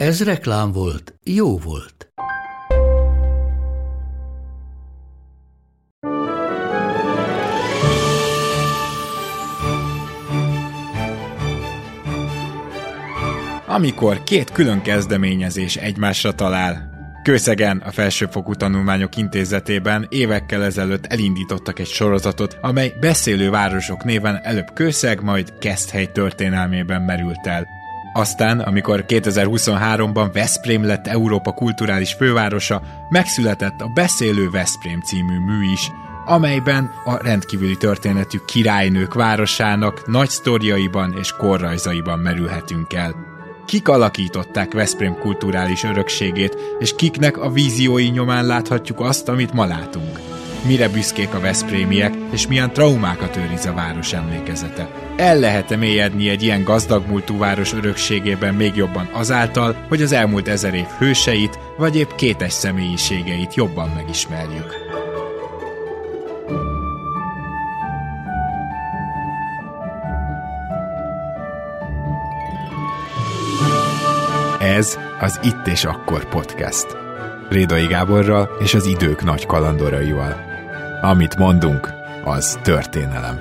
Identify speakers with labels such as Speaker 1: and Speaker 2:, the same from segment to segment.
Speaker 1: Ez reklám volt, jó volt.
Speaker 2: Amikor két külön kezdeményezés egymásra talál. Kőszegen a Felsőfokú Tanulmányok Intézetében évekkel ezelőtt elindítottak egy sorozatot, amely beszélő városok néven előbb Kőszeg, majd Keszthely történelmében merült el. Aztán, amikor 2023-ban Veszprém lett Európa kulturális fővárosa, megszületett a Beszélő Veszprém című mű is, amelyben a rendkívüli történetű királynők városának nagy sztoriaiban és korrajzaiban merülhetünk el kik alakították Veszprém kulturális örökségét, és kiknek a víziói nyomán láthatjuk azt, amit ma látunk. Mire büszkék a veszprémiek, és milyen traumákat őriz a város emlékezete. El lehet-e mélyedni egy ilyen gazdag múltú város örökségében még jobban azáltal, hogy az elmúlt ezer év hőseit, vagy épp kétes személyiségeit jobban megismerjük. Ez az Itt és Akkor podcast. Rédai Gáborral és az idők nagy kalandoraival. Amit mondunk, az történelem.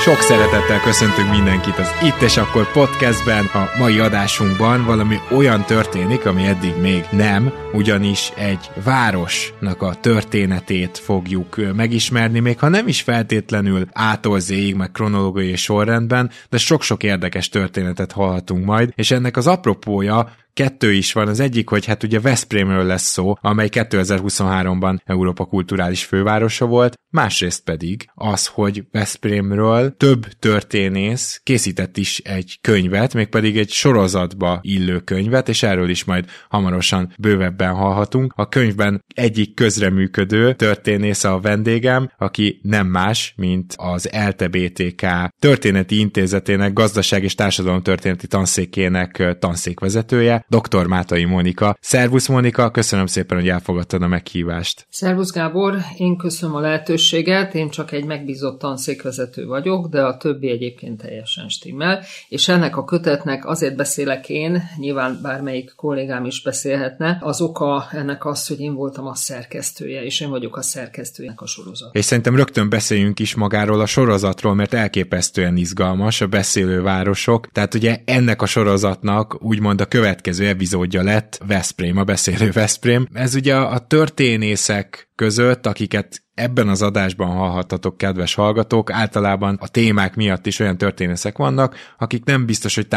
Speaker 2: Sok szeretettel köszöntünk mindenkit az Itt és Akkor podcastben. A mai adásunkban valami olyan történik, ami eddig még nem, ugyanis egy városnak a történetét fogjuk megismerni, még ha nem is feltétlenül ától zéig, meg kronológiai sorrendben, de sok-sok érdekes történetet hallhatunk majd, és ennek az apropója kettő is van. Az egyik, hogy hát ugye Veszprémről lesz szó, amely 2023-ban Európa kulturális fővárosa volt, másrészt pedig az, hogy Veszprémről több történész készített is egy könyvet, mégpedig egy sorozatba illő könyvet, és erről is majd hamarosan bővebben hallhatunk. A könyvben egyik közreműködő történész a vendégem, aki nem más, mint az LTBTK történeti intézetének gazdaság és társadalom történeti tanszékének tanszékvezetője, dr. Mátai Mónika. Szervusz Mónika, köszönöm szépen, hogy elfogadtad a meghívást.
Speaker 3: Szervusz Gábor, én köszönöm a lehetőséget, én csak egy megbízott tanszékvezető vagyok, de a többi egyébként teljesen stimmel, és ennek a kötetnek azért beszélek én, nyilván bármelyik kollégám is beszélhetne, az oka ennek az, hogy én voltam a szerkesztője, és én vagyok a szerkesztőjének a sorozat.
Speaker 2: És szerintem rögtön beszéljünk is magáról a sorozatról, mert elképesztően izgalmas a beszélő városok, tehát ugye ennek a sorozatnak úgymond a következő következő epizódja lett Veszprém, a beszélő Veszprém. Ez ugye a történészek között, akiket ebben az adásban hallhattatok, kedves hallgatók, általában a témák miatt is olyan történészek vannak, akik nem biztos, hogy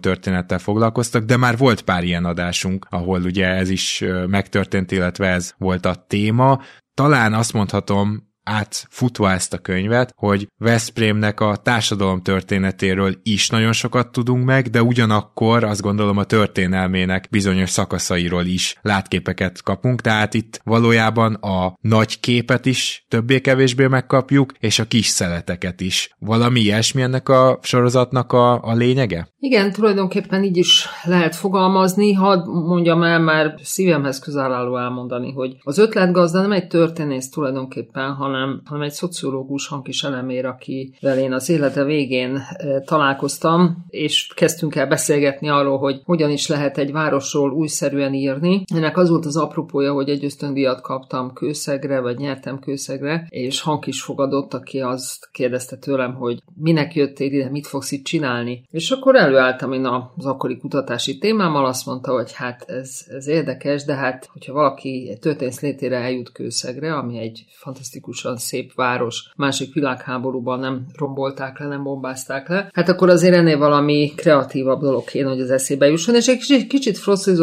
Speaker 2: történettel foglalkoztak, de már volt pár ilyen adásunk, ahol ugye ez is megtörtént, illetve ez volt a téma. Talán azt mondhatom, átfutva ezt a könyvet, hogy Veszprémnek a társadalom történetéről is nagyon sokat tudunk meg, de ugyanakkor azt gondolom a történelmének bizonyos szakaszairól is látképeket kapunk, tehát itt valójában a nagy képet is többé-kevésbé megkapjuk, és a kis szeleteket is. Valami ilyesmi ennek a sorozatnak a, a lényege?
Speaker 3: Igen, tulajdonképpen így is lehet fogalmazni. Hadd mondjam el, már szívemhez közel álló elmondani, hogy az ötletgazda nem egy történész tulajdonképpen, hanem hanem, hanem egy szociológus hangkis elemér, akivel én az élete végén találkoztam, és kezdtünk el beszélgetni arról, hogy hogyan is lehet egy városról újszerűen írni. Ennek az volt az apropója, hogy egy ösztöndíjat kaptam kőszegre, vagy nyertem kőszegre, és hangkis fogadott, aki azt kérdezte tőlem, hogy minek jöttél ide, mit fogsz itt csinálni. És akkor előálltam én az akkori kutatási témámmal, azt mondta, hogy hát ez, ez érdekes, de hát hogyha valaki egy történész létére eljut kőszegre, ami egy fantasztikus csodálatosan szép város, másik világháborúban nem rombolták le, nem bombázták le, hát akkor azért ennél valami kreatívabb dolog kéne, hogy az eszébe jusson, és egy kicsit, kicsit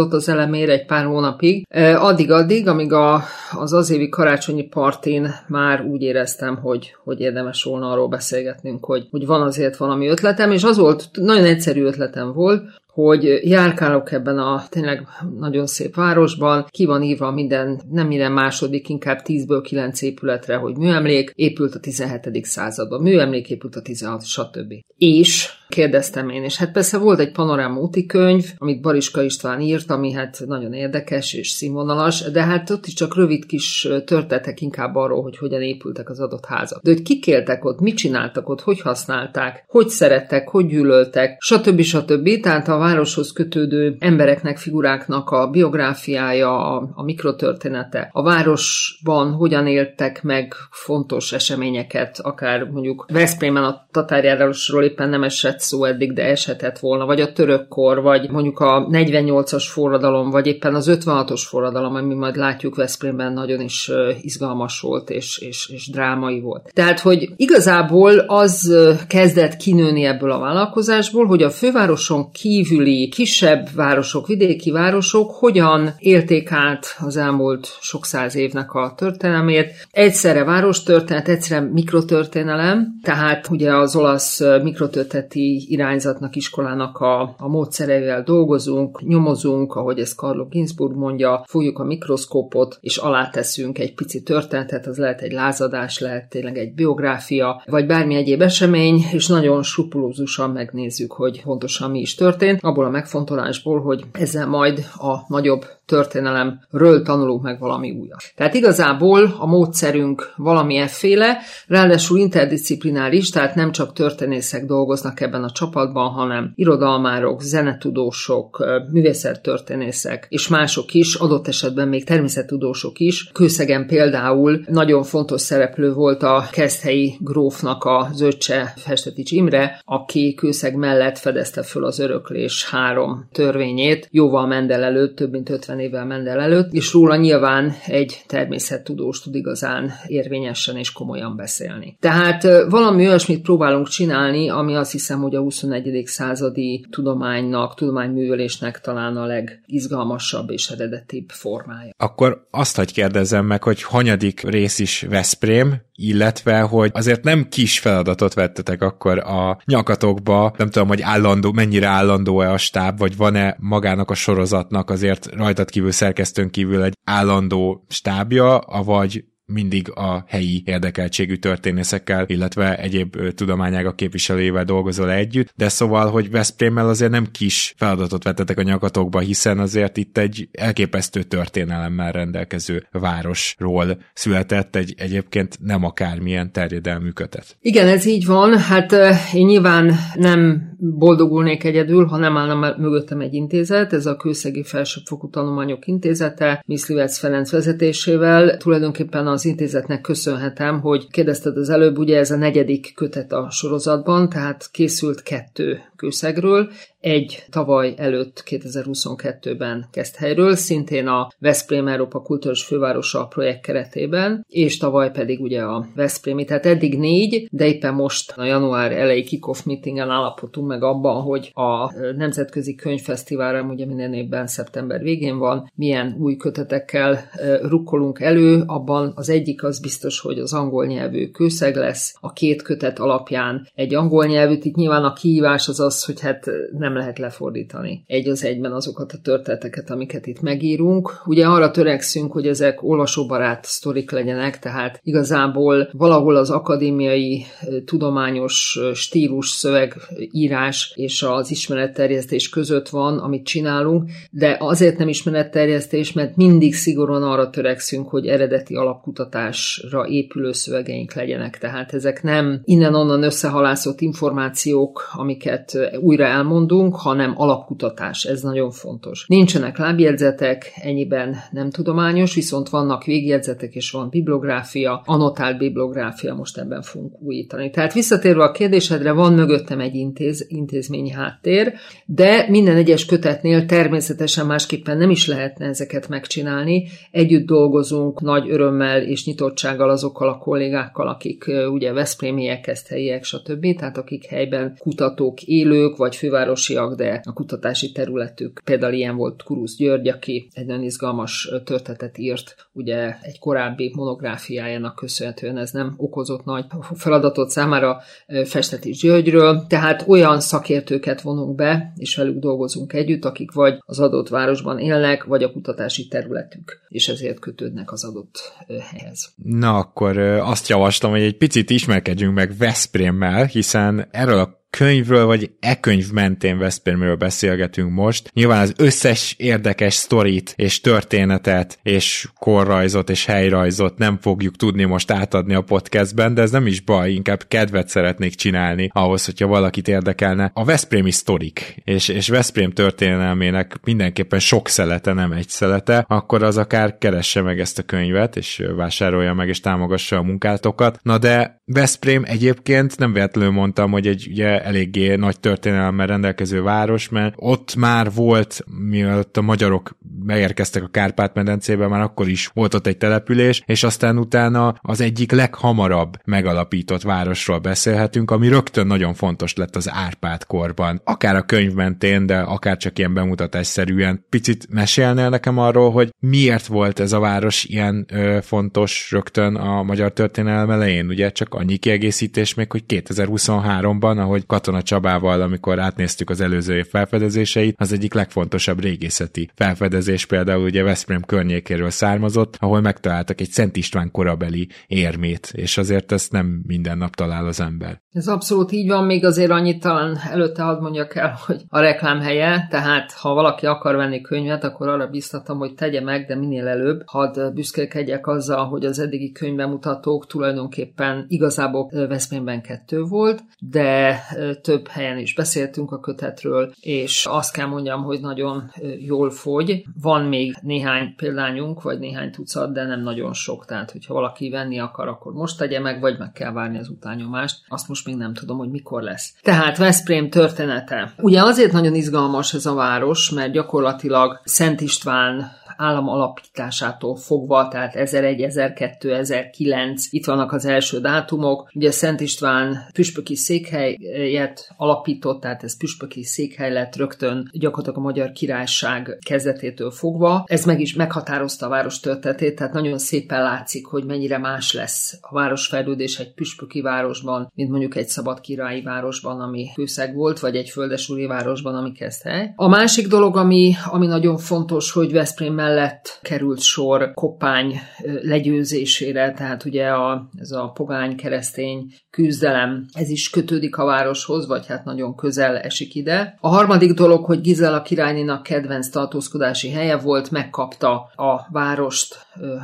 Speaker 3: az elemére egy pár hónapig, addig-addig, amíg a, az az évi karácsonyi partin már úgy éreztem, hogy, hogy érdemes volna arról beszélgetnünk, hogy, hogy van azért valami ötletem, és az volt, nagyon egyszerű ötletem volt, hogy járkálok ebben a tényleg nagyon szép városban, ki van írva minden, nem minden második, inkább 10-ből 9 épületre, hogy műemlék, épült a 17. században, műemlék épült a 16. stb. És kérdeztem én, és hát persze volt egy panoráma úti könyv, amit Bariska István írt, ami hát nagyon érdekes és színvonalas, de hát ott is csak rövid kis történetek inkább arról, hogy hogyan épültek az adott házak. De hogy kik éltek ott, mit csináltak ott, hogy használták, hogy szerettek, hogy gyűlöltek, stb. stb. Tehát a városhoz kötődő embereknek, figuráknak a biográfiája, a, a mikrotörténete, a városban hogyan éltek meg fontos eseményeket, akár mondjuk Veszprémen a tatárjárásról éppen nem esett szó eddig, de eshetett volna, vagy a törökkor, vagy mondjuk a 48-as forradalom, vagy éppen az 56-os forradalom, ami majd látjuk Veszprémben nagyon is izgalmas volt, és, és, és drámai volt. Tehát, hogy igazából az kezdett kinőni ebből a vállalkozásból, hogy a fővároson kívül kívüli kisebb városok, vidéki városok hogyan élték át az elmúlt sok száz évnek a történelmét. Egyszerre várostörténet, egyszerre mikrotörténelem, tehát ugye az olasz mikrotörténeti irányzatnak, iskolának a, a módszereivel dolgozunk, nyomozunk, ahogy ezt Carlo Ginzburg mondja, fogjuk a mikroszkópot, és aláteszünk egy pici történetet, az lehet egy lázadás, lehet tényleg egy biográfia, vagy bármi egyéb esemény, és nagyon skrupulózusan megnézzük, hogy pontosan mi is történt abból a megfontolásból, hogy ezzel majd a nagyobb történelemről tanulunk meg valami újat. Tehát igazából a módszerünk valami efféle, ráadásul interdisziplináris, tehát nem csak történészek dolgoznak ebben a csapatban, hanem irodalmárok, zenetudósok, művészettörténészek és mások is, adott esetben még természettudósok is. Kőszegen például nagyon fontos szereplő volt a Keszthelyi grófnak a zöccse Festetics Imre, aki Kőszeg mellett fedezte föl az öröklés három törvényét, jóval Mendel előtt, több mint 50 évvel Mendel előtt, és róla nyilván egy természettudós tud igazán érvényesen és komolyan beszélni. Tehát valami olyasmit próbálunk csinálni, ami azt hiszem, hogy a 21. századi tudománynak, tudományművelésnek talán a legizgalmasabb és eredetibb formája.
Speaker 2: Akkor azt hagy kérdezzem meg, hogy hanyadik rész is Veszprém, illetve, hogy azért nem kis feladatot vettetek akkor a nyakatokba, nem tudom, hogy állandó, mennyire állandó-e a stáb, vagy van-e magának a sorozatnak azért rajtad kívül, szerkesztőn kívül egy állandó stábja, avagy mindig a helyi érdekeltségű történészekkel, illetve egyéb tudományágak képviselőjével dolgozol együtt, de szóval, hogy Veszprémmel azért nem kis feladatot vettetek a nyakatokba, hiszen azért itt egy elképesztő történelemmel rendelkező városról született egy egyébként nem akármilyen terjedelmű kötet.
Speaker 3: Igen, ez így van. Hát én nyilván nem boldogulnék egyedül, ha nem állna mögöttem egy intézet, ez a Kőszegi Felsőfokú Tanulmányok Intézete, Miszlivec Ferenc vezetésével. Tulajdonképpen az intézetnek köszönhetem, hogy kérdezted az előbb, ugye ez a negyedik kötet a sorozatban, tehát készült kettő kőszegről, egy tavaly előtt 2022-ben kezd helyről, szintén a Veszprém Európa Kultúrás Fővárosa projekt keretében, és tavaly pedig ugye a Veszprémi, tehát eddig négy, de éppen most a január elejé kick-off meetingen állapodtunk meg abban, hogy a Nemzetközi Könyvfesztiválra, ugye minden évben szeptember végén van, milyen új kötetekkel rukkolunk elő, abban az egyik az biztos, hogy az angol nyelvű kőszeg lesz, a két kötet alapján egy angol nyelvűt, itt nyilván a kihívás az az, hogy hát nem lehet lefordítani egy az egyben azokat a történeteket, amiket itt megírunk. Ugye arra törekszünk, hogy ezek olvasóbarát sztorik legyenek, tehát igazából valahol az akadémiai tudományos stílus, szövegírás és az ismeretterjesztés között van, amit csinálunk, de azért nem ismeretterjesztés, mert mindig szigorúan arra törekszünk, hogy eredeti alapkutatásra épülő szövegeink legyenek. Tehát ezek nem innen-onnan összehalászott információk, amiket újra elmondunk, hanem alapkutatás. Ez nagyon fontos. Nincsenek lábjegyzetek, ennyiben nem tudományos, viszont vannak végjegyzetek és van bibliográfia, anotált bibliográfia, most ebben fogunk újítani. Tehát visszatérve a kérdésedre, van mögöttem egy intéz, intézményi háttér, de minden egyes kötetnél természetesen másképpen nem is lehetne ezeket megcsinálni. Együtt dolgozunk nagy örömmel és nyitottsággal azokkal a kollégákkal, akik ugye Veszprémiek, Eszthelyiek, stb. Tehát akik helyben kutatók, élők, vagy fővárosiak, de a kutatási területük. Például ilyen volt Kurusz György, aki egy nagyon izgalmas történetet írt, ugye egy korábbi monográfiájának köszönhetően ez nem okozott nagy feladatot számára Festetis Györgyről, tehát olyan szakértőket vonunk be, és velük dolgozunk együtt, akik vagy az adott városban élnek, vagy a kutatási területük, és ezért kötődnek az adott helyhez.
Speaker 2: Na akkor azt javaslom, hogy egy picit ismerkedjünk meg Veszprémmel, hiszen erről a könyvről, vagy e könyv mentén Veszprémről beszélgetünk most. Nyilván az összes érdekes sztorit, és történetet, és korrajzot, és helyrajzot nem fogjuk tudni most átadni a podcastben, de ez nem is baj, inkább kedvet szeretnék csinálni ahhoz, hogyha valakit érdekelne. A Veszprémi sztorik, és, és Veszprém történelmének mindenképpen sok szelete, nem egy szelete, akkor az akár keresse meg ezt a könyvet, és vásárolja meg, és támogassa a munkátokat. Na de Veszprém egyébként nem véletlenül mondtam, hogy egy ugye eléggé nagy történelemmel rendelkező város, mert ott már volt, mielőtt a magyarok megérkeztek a Kárpát-medencébe, már akkor is volt ott egy település, és aztán utána az egyik leghamarabb megalapított városról beszélhetünk, ami rögtön nagyon fontos lett az Árpád korban. Akár a könyv mentén, de akár csak ilyen bemutatásszerűen. Picit mesélnél nekem arról, hogy miért volt ez a város ilyen ö, fontos rögtön a magyar történelem elején? Ugye csak annyi kiegészítés még, hogy 2023-ban, ahogy Katona Csabával, amikor átnéztük az előző év felfedezéseit, az egyik legfontosabb régészeti felfedezés például ugye Veszprém környékéről származott, ahol megtaláltak egy Szent István korabeli érmét, és azért ezt nem minden nap talál az ember.
Speaker 3: Ez abszolút így van, még azért annyit talán előtte hadd mondjak el, hogy a reklám helye, tehát ha valaki akar venni könyvet, akkor arra biztatom, hogy tegye meg, de minél előbb. Hadd büszkélkedjek azzal, hogy az eddigi könyvbemutatók tulajdonképpen igazából Veszprémben kettő volt, de több helyen is beszéltünk a kötetről, és azt kell mondjam, hogy nagyon jól fogy. Van még néhány példányunk, vagy néhány tucat, de nem nagyon sok, tehát hogyha valaki venni akar, akkor most tegye meg, vagy meg kell várni az utányomást. Azt most még nem tudom, hogy mikor lesz. Tehát Veszprém története. Ugye azért nagyon izgalmas ez a város, mert gyakorlatilag Szent István állam alapításától fogva, tehát 1001, 1002, 1009, itt vannak az első dátumok. Ugye Szent István püspöki székhelyet alapított, tehát ez püspöki székhely lett rögtön gyakorlatilag a Magyar Királyság kezdetétől fogva. Ez meg is meghatározta a város történetét, tehát nagyon szépen látszik, hogy mennyire más lesz a városfejlődés egy püspöki városban, mint mondjuk egy szabad királyi városban, ami főszeg volt, vagy egy földesúri városban, ami kezdhely. A másik dolog, ami, ami nagyon fontos, hogy Veszprém mellett került sor Koppány legyőzésére, tehát ugye a, ez a pogány keresztény küzdelem, ez is kötődik a városhoz, vagy hát nagyon közel esik ide. A harmadik dolog, hogy Gizela királynénak kedvenc tartózkodási helye volt, megkapta a várost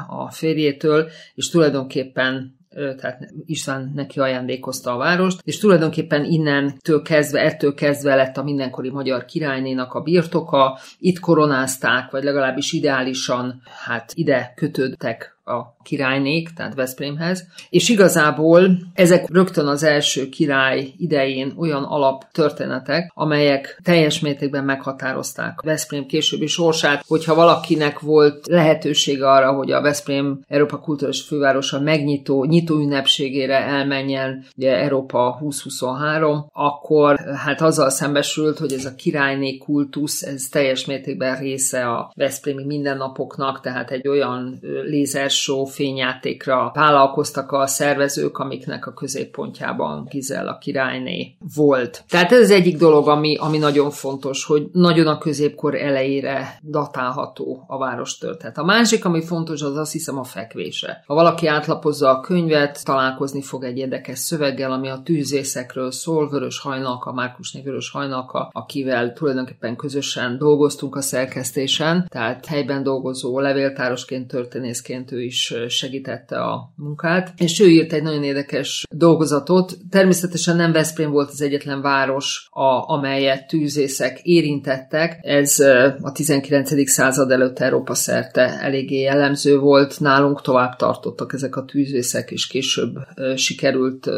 Speaker 3: a férjétől, és tulajdonképpen tehát István neki ajándékozta a várost, és tulajdonképpen innentől kezdve, ettől kezdve lett a mindenkori magyar királynénak a birtoka, itt koronázták, vagy legalábbis ideálisan hát ide kötődtek a királynék, tehát Veszprémhez, és igazából ezek rögtön az első király idején olyan alap történetek, amelyek teljes mértékben meghatározták Veszprém későbbi sorsát, hogyha valakinek volt lehetősége arra, hogy a Veszprém Európa Kulturális Fővárosa megnyitó, nyitó ünnepségére elmenjen, ugye Európa 2023, akkor hát azzal szembesült, hogy ez a királyné kultusz, ez teljes mértékben része a Veszprémi mindennapoknak, tehát egy olyan lézershow, fényjátékra vállalkoztak a szervezők, amiknek a középpontjában Gizella királyné volt. Tehát ez az egyik dolog, ami, ami nagyon fontos, hogy nagyon a középkor elejére datálható a város történet. A másik, ami fontos, az azt hiszem a fekvése. Ha valaki átlapozza a könyvet, találkozni fog egy érdekes szöveggel, ami a tűzészekről szól, Vörös Hajnalka, Márkusné Vörös Hajnalka, akivel tulajdonképpen közösen dolgoztunk a szerkesztésen, tehát helyben dolgozó levéltárosként, történészként ő ő is segítette a munkát, és ő írt egy nagyon érdekes dolgozatot. Természetesen nem Veszprém volt az egyetlen város, a, amelyet tűzészek érintettek. Ez a 19. század előtt Európa szerte eléggé jellemző volt. Nálunk tovább tartottak ezek a tűzészek, és később sikerült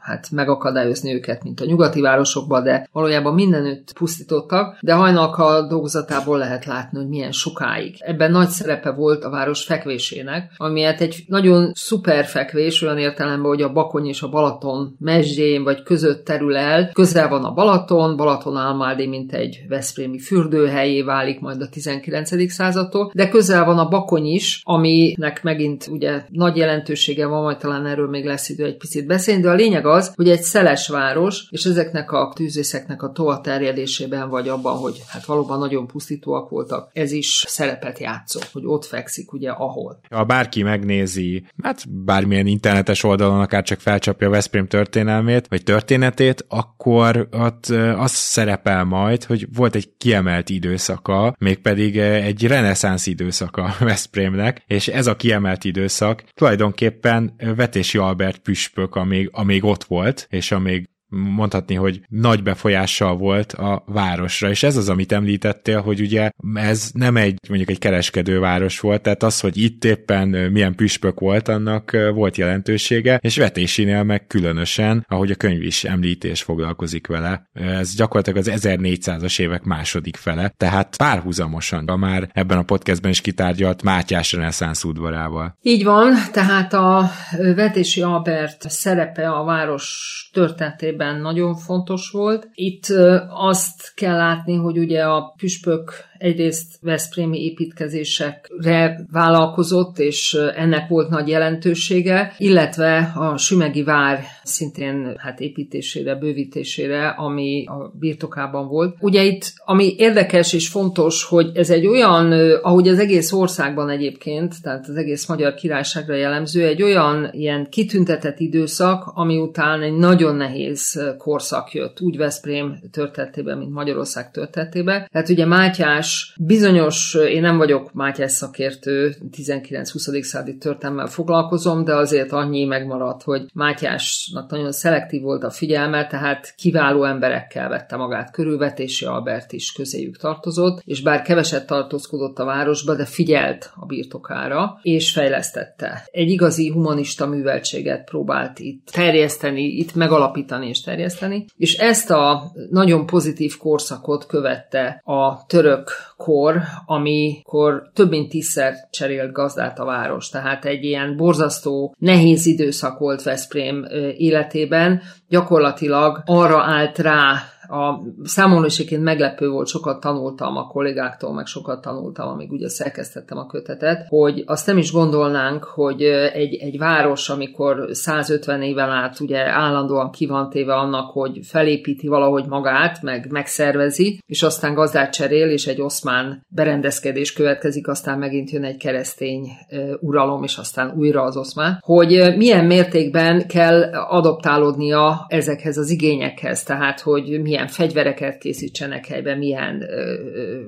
Speaker 3: hát megakadályozni őket, mint a nyugati városokban, de valójában mindenütt pusztítottak, de hajnalka dolgozatából lehet látni, hogy milyen sokáig. Ebben nagy szerepe volt a város fekvésének, ami hát egy nagyon szuper fekvés, olyan értelemben, hogy a Bakony és a Balaton mezsjén vagy között terül el. Közel van a Balaton, Balaton Almádi, mint egy veszprémi fürdőhelyé válik majd a 19. századtól, de közel van a Bakony is, aminek megint ugye nagy jelentősége van, majd talán erről még lesz idő egy picit beszélni, de a lényeg az, hogy egy szeles város, és ezeknek a tűzészeknek a toa terjedésében, vagy abban, hogy hát valóban nagyon pusztítóak voltak, ez is szerepet játszott, hogy ott fekszik ugye ahol.
Speaker 2: Ha bárki megnézi, hát bármilyen internetes oldalon akár csak felcsapja Veszprém történelmét, vagy történetét, akkor ott az szerepel majd, hogy volt egy kiemelt időszaka, mégpedig egy reneszánsz időszaka Veszprémnek, és ez a kiemelt időszak tulajdonképpen Vetési Albert püspök, amíg, amíg ott volt, és amíg mondhatni, hogy nagy befolyással volt a városra, és ez az, amit említettél, hogy ugye ez nem egy mondjuk egy kereskedőváros volt, tehát az, hogy itt éppen milyen püspök volt, annak volt jelentősége, és vetésinél meg különösen, ahogy a könyv is említés foglalkozik vele, ez gyakorlatilag az 1400-as évek második fele, tehát párhuzamosan a már ebben a podcastben is kitárgyalt Mátyás reneszánsz udvarával.
Speaker 3: Így van, tehát a Vetési Albert szerepe a város történetében nagyon fontos volt. Itt azt kell látni, hogy ugye a püspök egyrészt Veszprémi építkezésekre vállalkozott, és ennek volt nagy jelentősége, illetve a Sümegi vár szintén hát építésére, bővítésére, ami a birtokában volt. Ugye itt, ami érdekes és fontos, hogy ez egy olyan, ahogy az egész országban egyébként, tehát az egész Magyar Királyságra jellemző, egy olyan ilyen kitüntetett időszak, ami után egy nagyon nehéz korszak jött, úgy Veszprém történetében, mint Magyarország történetében. Tehát ugye Mátyás Mátyás bizonyos, én nem vagyok Mátyás szakértő, 19-20. századi történelmmel foglalkozom, de azért annyi megmaradt, hogy Mátyásnak nagyon szelektív volt a figyelme, tehát kiváló emberekkel vette magát körülvetési Albert is közéjük tartozott, és bár keveset tartózkodott a városba, de figyelt a birtokára, és fejlesztette. Egy igazi humanista műveltséget próbált itt terjeszteni, itt megalapítani és terjeszteni, és ezt a nagyon pozitív korszakot követte a török kor, amikor több mint tízszer cserélt gazdát a város. Tehát egy ilyen borzasztó, nehéz időszak volt Veszprém életében. Gyakorlatilag arra állt rá a számomra is egyébként meglepő volt, sokat tanultam a kollégáktól, meg sokat tanultam, amíg ugye szerkesztettem a kötetet, hogy azt nem is gondolnánk, hogy egy, egy város, amikor 150 éven át ugye állandóan ki van téve annak, hogy felépíti valahogy magát, meg megszervezi, és aztán gazdát cserél, és egy oszmán berendezkedés következik, aztán megint jön egy keresztény uralom, és aztán újra az oszmán, hogy milyen mértékben kell adoptálódnia ezekhez az igényekhez, tehát hogy milyen milyen fegyvereket készítsenek helyben, milyen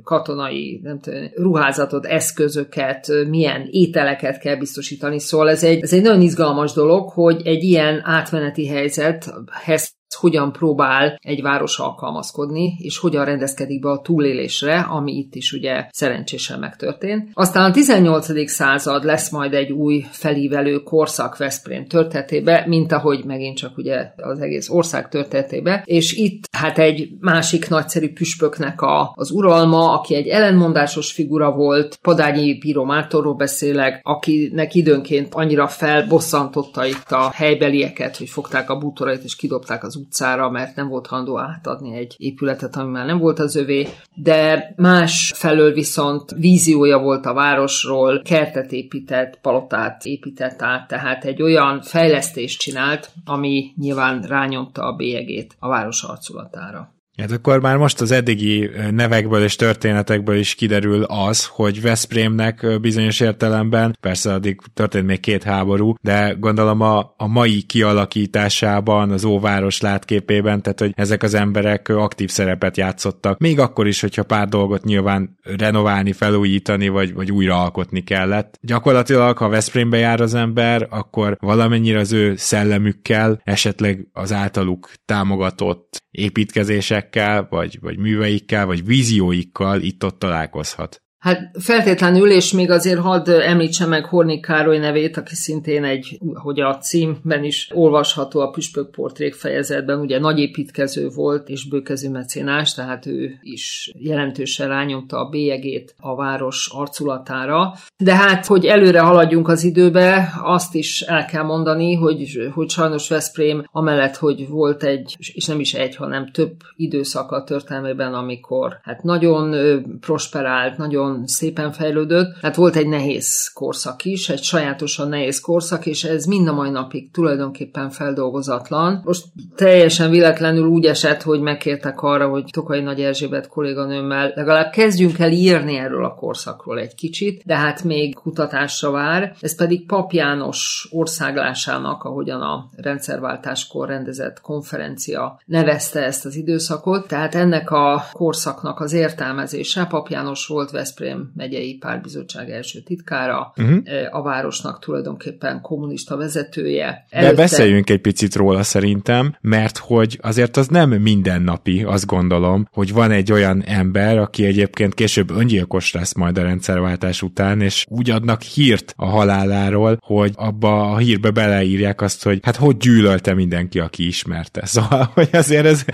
Speaker 3: katonai nem tudom, ruházatot, eszközöket, milyen ételeket kell biztosítani. Szóval ez egy, ez egy nagyon izgalmas dolog, hogy egy ilyen átmeneti helyzethez hogyan próbál egy város alkalmazkodni, és hogyan rendezkedik be a túlélésre, ami itt is ugye szerencsésen megtörtént. Aztán a 18. század lesz majd egy új felívelő korszak Veszprém történetébe, mint ahogy megint csak ugye az egész ország történetébe, és itt hát egy másik nagyszerű püspöknek a, az uralma, aki egy ellenmondásos figura volt, Padányi Bíró Mártorról beszélek, akinek időnként annyira felbosszantotta itt a helybelieket, hogy fogták a bútorait és kidobták az utcára, mert nem volt handó átadni egy épületet, ami már nem volt az övé, de más felől viszont víziója volt a városról, kertet épített, palotát épített át, tehát egy olyan fejlesztést csinált, ami nyilván rányomta a bélyegét a város arculatára.
Speaker 2: Hát akkor már most az eddigi nevekből és történetekből is kiderül az, hogy Veszprémnek bizonyos értelemben, persze addig történt még két háború, de gondolom a, a mai kialakításában, az óváros látképében, tehát hogy ezek az emberek aktív szerepet játszottak, még akkor is, hogyha pár dolgot nyilván renoválni, felújítani, vagy, vagy újraalkotni kellett. Gyakorlatilag, ha Veszprémbe jár az ember, akkor valamennyire az ő szellemükkel, esetleg az általuk támogatott építkezésekkel, vagy, vagy műveikkel, vagy vízióikkal itt-ott találkozhat.
Speaker 3: Hát feltétlenül, és még azért hadd említse meg Hornik Károly nevét, aki szintén egy, hogy a címben is olvasható a Püspök portrék fejezetben, ugye nagy építkező volt és bőkezű mecénás, tehát ő is jelentősen rányomta a bélyegét a város arculatára. De hát, hogy előre haladjunk az időbe, azt is el kell mondani, hogy, hogy sajnos Veszprém amellett, hogy volt egy, és nem is egy, hanem több időszak a történelmében, amikor hát nagyon prosperált, nagyon nagyon szépen fejlődött. Hát volt egy nehéz korszak is, egy sajátosan nehéz korszak, és ez mind a mai napig tulajdonképpen feldolgozatlan. Most teljesen véletlenül úgy esett, hogy megkértek arra, hogy Tokai Nagy Erzsébet kolléganőmmel legalább kezdjünk el írni erről a korszakról egy kicsit, de hát még kutatásra vár. Ez pedig Pap János országlásának, ahogyan a rendszerváltáskor rendezett konferencia nevezte ezt az időszakot, tehát ennek a korszaknak az értelmezése Pap János volt Veszprém Veszprém megyei párbizottság első titkára, uh-huh. a városnak tulajdonképpen kommunista vezetője.
Speaker 2: Előtte... De beszéljünk egy picit róla szerintem, mert hogy azért az nem mindennapi, azt gondolom, hogy van egy olyan ember, aki egyébként később öngyilkos lesz majd a rendszerváltás után, és úgy adnak hírt a haláláról, hogy abba a hírbe beleírják azt, hogy hát hogy gyűlölte mindenki, aki ismerte. Szóval, hogy azért ez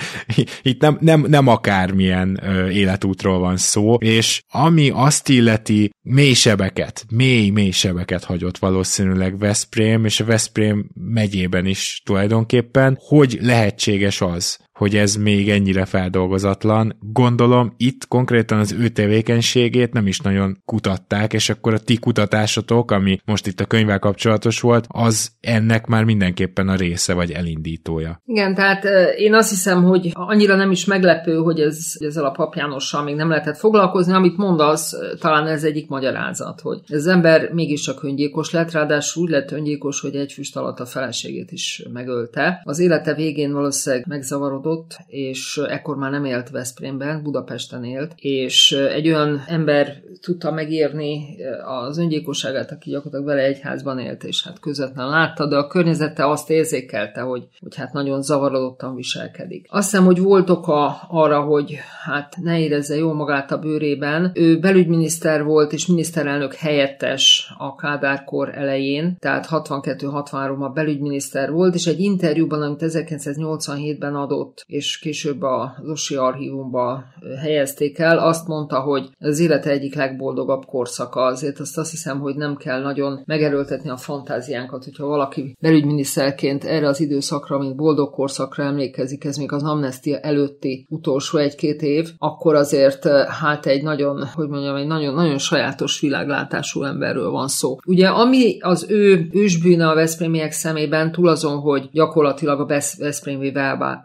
Speaker 2: itt nem, nem, nem akármilyen életútról van szó, és ami azt illeti, mély sebeket, mély, mély sebeket hagyott valószínűleg Veszprém, és a Veszprém megyében is tulajdonképpen. Hogy lehetséges az, hogy ez még ennyire feldolgozatlan. Gondolom itt konkrétan az ő tevékenységét nem is nagyon kutatták, és akkor a ti kutatásotok, ami most itt a könyvvel kapcsolatos volt, az ennek már mindenképpen a része vagy elindítója.
Speaker 3: Igen, tehát én azt hiszem, hogy annyira nem is meglepő, hogy ez, ezzel a papjánossal még nem lehetett foglalkozni. Amit mondasz, talán ez egyik magyarázat, hogy ez ember mégiscsak öngyilkos lett, ráadásul úgy lett öngyilkos, hogy egy füst alatt a feleségét is megölte. Az élete végén valószínűleg megzavarodott eltávolodott, és ekkor már nem élt Veszprémben, Budapesten élt, és egy olyan ember tudta megírni az öngyilkosságát, aki gyakorlatilag vele egy házban élt, és hát közvetlen látta, de a környezete azt érzékelte, hogy, hogy hát nagyon zavarodottan viselkedik. Azt hiszem, hogy volt oka arra, hogy hát ne érezze jól magát a bőrében. Ő belügyminiszter volt, és miniszterelnök helyettes a Kádárkor elején, tehát 62-63-ban belügyminiszter volt, és egy interjúban, amit 1987-ben adott, és később a Zosi archívumba helyezték el, azt mondta, hogy az élete egyik legboldogabb korszaka. Azért azt azt hiszem, hogy nem kell nagyon megerőltetni a fantáziánkat, hogyha valaki belügyminiszterként erre az időszakra, mint boldog korszakra emlékezik, ez még az amnestia előtti utolsó egy-két év, akkor azért hát egy nagyon, hogy mondjam, egy nagyon, nagyon sajátos világlátású emberről van szó. Ugye ami az ő ősbűne a Veszprémiek szemében túl azon, hogy gyakorlatilag a Veszprémi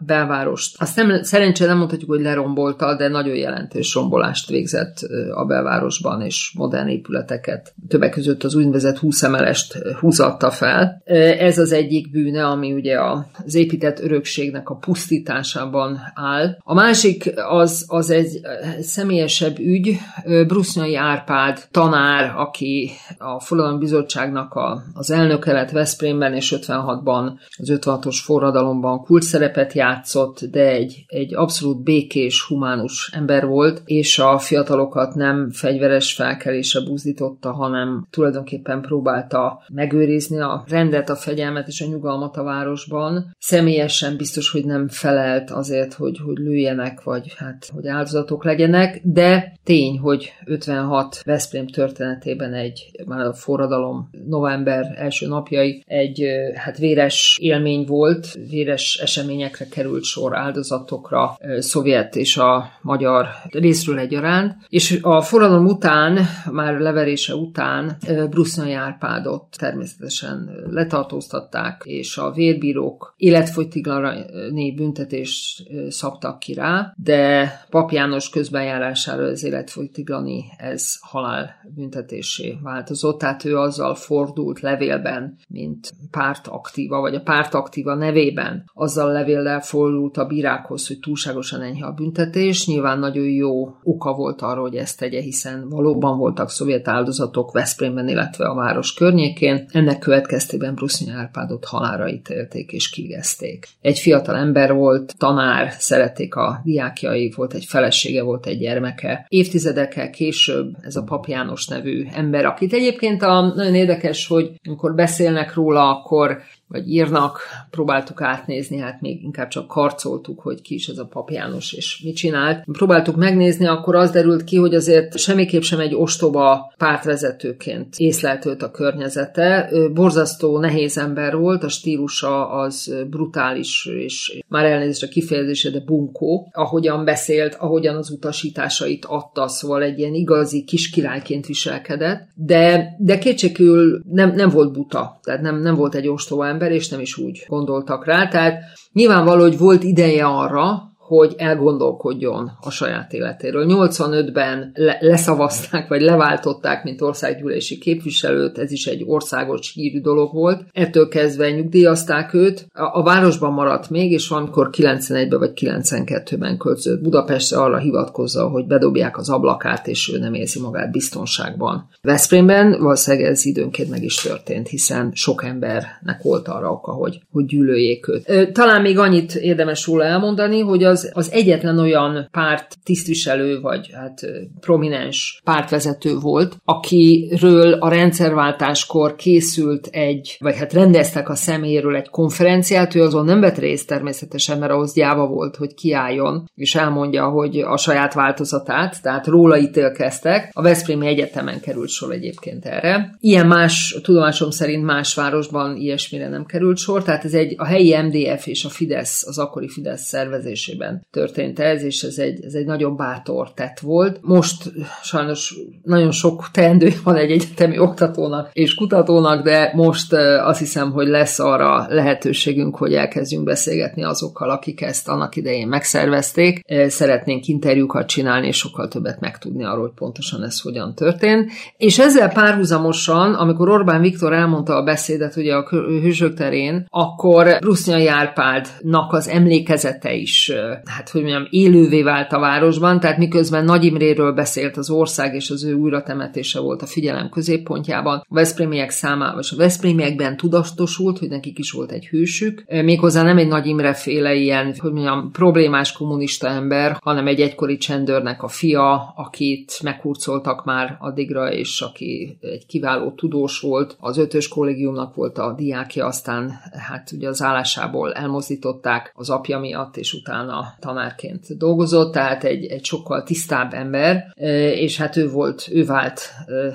Speaker 3: belvár belvárost. Nem, szerencsére nem mondhatjuk, hogy lerombolta, de nagyon jelentős rombolást végzett a belvárosban, és modern épületeket, többek között az úgynevezett húszemelest húzatta fel. Ez az egyik bűne, ami ugye az épített örökségnek a pusztításában áll. A másik az, az egy személyesebb ügy. Brusznyai Árpád tanár, aki a Forradalom Bizottságnak a, az elnöke lett Veszprémben, és 56-ban, az 56-os forradalomban kult szerepet játszott, ott, de egy, egy abszolút békés, humánus ember volt, és a fiatalokat nem fegyveres felkelésre buzdította, hanem tulajdonképpen próbálta megőrizni a rendet, a fegyelmet és a nyugalmat a városban. Személyesen biztos, hogy nem felelt azért, hogy, hogy lőjenek, vagy hát, hogy áldozatok legyenek, de tény, hogy 56 Veszprém történetében egy, már a forradalom november első napjai egy hát véres élmény volt, véres eseményekre került sor sor áldozatokra, szovjet és a magyar részről egyaránt, és a forradalom után, már leverése után Brusznyai Árpádot természetesen letartóztatták, és a vérbírók életfogytiglani büntetést szabtak ki rá, de Pap János közbenjárására az életfogytiglani ez halálbüntetésé változott, tehát ő azzal fordult levélben, mint pártaktíva, vagy a pártaktíva nevében, azzal levéllel fordult a bírákhoz, hogy túlságosan enyhe a büntetés. Nyilván nagyon jó oka volt arra, hogy ezt tegye, hiszen valóban voltak szovjet áldozatok Veszprémben, illetve a város környékén. Ennek következtében Brusznya Árpádot halára ítélték és kivégezték. Egy fiatal ember volt, tanár, szerették a diákjai, volt egy felesége, volt egy gyermeke. Évtizedekkel később ez a Pap János nevű ember, akit egyébként a, nagyon érdekes, hogy amikor beszélnek róla, akkor vagy írnak, próbáltuk átnézni, hát még inkább csak karcoltuk, hogy ki is ez a Pap János és mit csinált. Próbáltuk megnézni, akkor az derült ki, hogy azért semmiképp sem egy ostoba pártvezetőként észlelt őt a környezete. Borzasztó nehéz ember volt, a stílusa az brutális, és már elnézést a kifejezése, de bunkó. Ahogyan beszélt, ahogyan az utasításait adta, szóval egy ilyen igazi kiskirályként viselkedett, de, de kétségül nem, nem volt buta, tehát nem, nem volt egy ostoba ember, ember, és nem is úgy gondoltak rá. Tehát nyilvánvaló, hogy volt ideje arra, hogy elgondolkodjon a saját életéről. 85-ben le- leszavazták, vagy leváltották, mint országgyűlési képviselőt, ez is egy országos hírű dolog volt. Ettől kezdve nyugdíjazták őt. A, a városban maradt még, és valamikor 91-ben vagy 92-ben költözött Budapestre arra hivatkozza, hogy bedobják az ablakát, és ő nem érzi magát biztonságban. Veszprémben valószínűleg ez időnként meg is történt, hiszen sok embernek volt arra oka, hogy, hogy gyűlöljék őt. Talán még annyit érdemes róla elmondani, hogy az az, az egyetlen olyan párt tisztviselő, vagy hát prominens pártvezető volt, akiről a rendszerváltáskor készült egy, vagy hát rendeztek a személyéről egy konferenciát, ő azon nem vett részt természetesen, mert ahhoz gyáva volt, hogy kiálljon, és elmondja, hogy a saját változatát, tehát róla ítélkeztek. A Veszprémi Egyetemen került sor egyébként erre. Ilyen más, tudomásom szerint más városban ilyesmire nem került sor, tehát ez egy a helyi MDF és a Fidesz, az akkori Fidesz szervezésében évben történt ez, és ez egy, ez egy nagyon bátor tett volt. Most sajnos nagyon sok teendő van egy egyetemi oktatónak és kutatónak, de most azt hiszem, hogy lesz arra lehetőségünk, hogy elkezdjünk beszélgetni azokkal, akik ezt annak idején megszervezték. Szeretnénk interjúkat csinálni, és sokkal többet megtudni arról, hogy pontosan ez hogyan történt. És ezzel párhuzamosan, amikor Orbán Viktor elmondta a beszédet ugye a hősök terén, akkor Brusznyai Árpádnak az emlékezete is hát hogy mondjam, élővé vált a városban, tehát miközben Nagy Imréről beszélt az ország, és az ő újratemetése volt a figyelem középpontjában, a Veszprémiek számában, és a Veszprémiekben tudatosult, hogy nekik is volt egy hősük, méghozzá nem egy Nagy Imre féle ilyen, hogy mondjam, problémás kommunista ember, hanem egy egykori csendőrnek a fia, akit meghurcoltak már addigra, és aki egy kiváló tudós volt, az ötös kollégiumnak volt a diákja, aztán hát ugye az állásából elmozdították az apja miatt, és utána tanárként dolgozott, tehát egy, egy sokkal tisztább ember, és hát ő volt, ő vált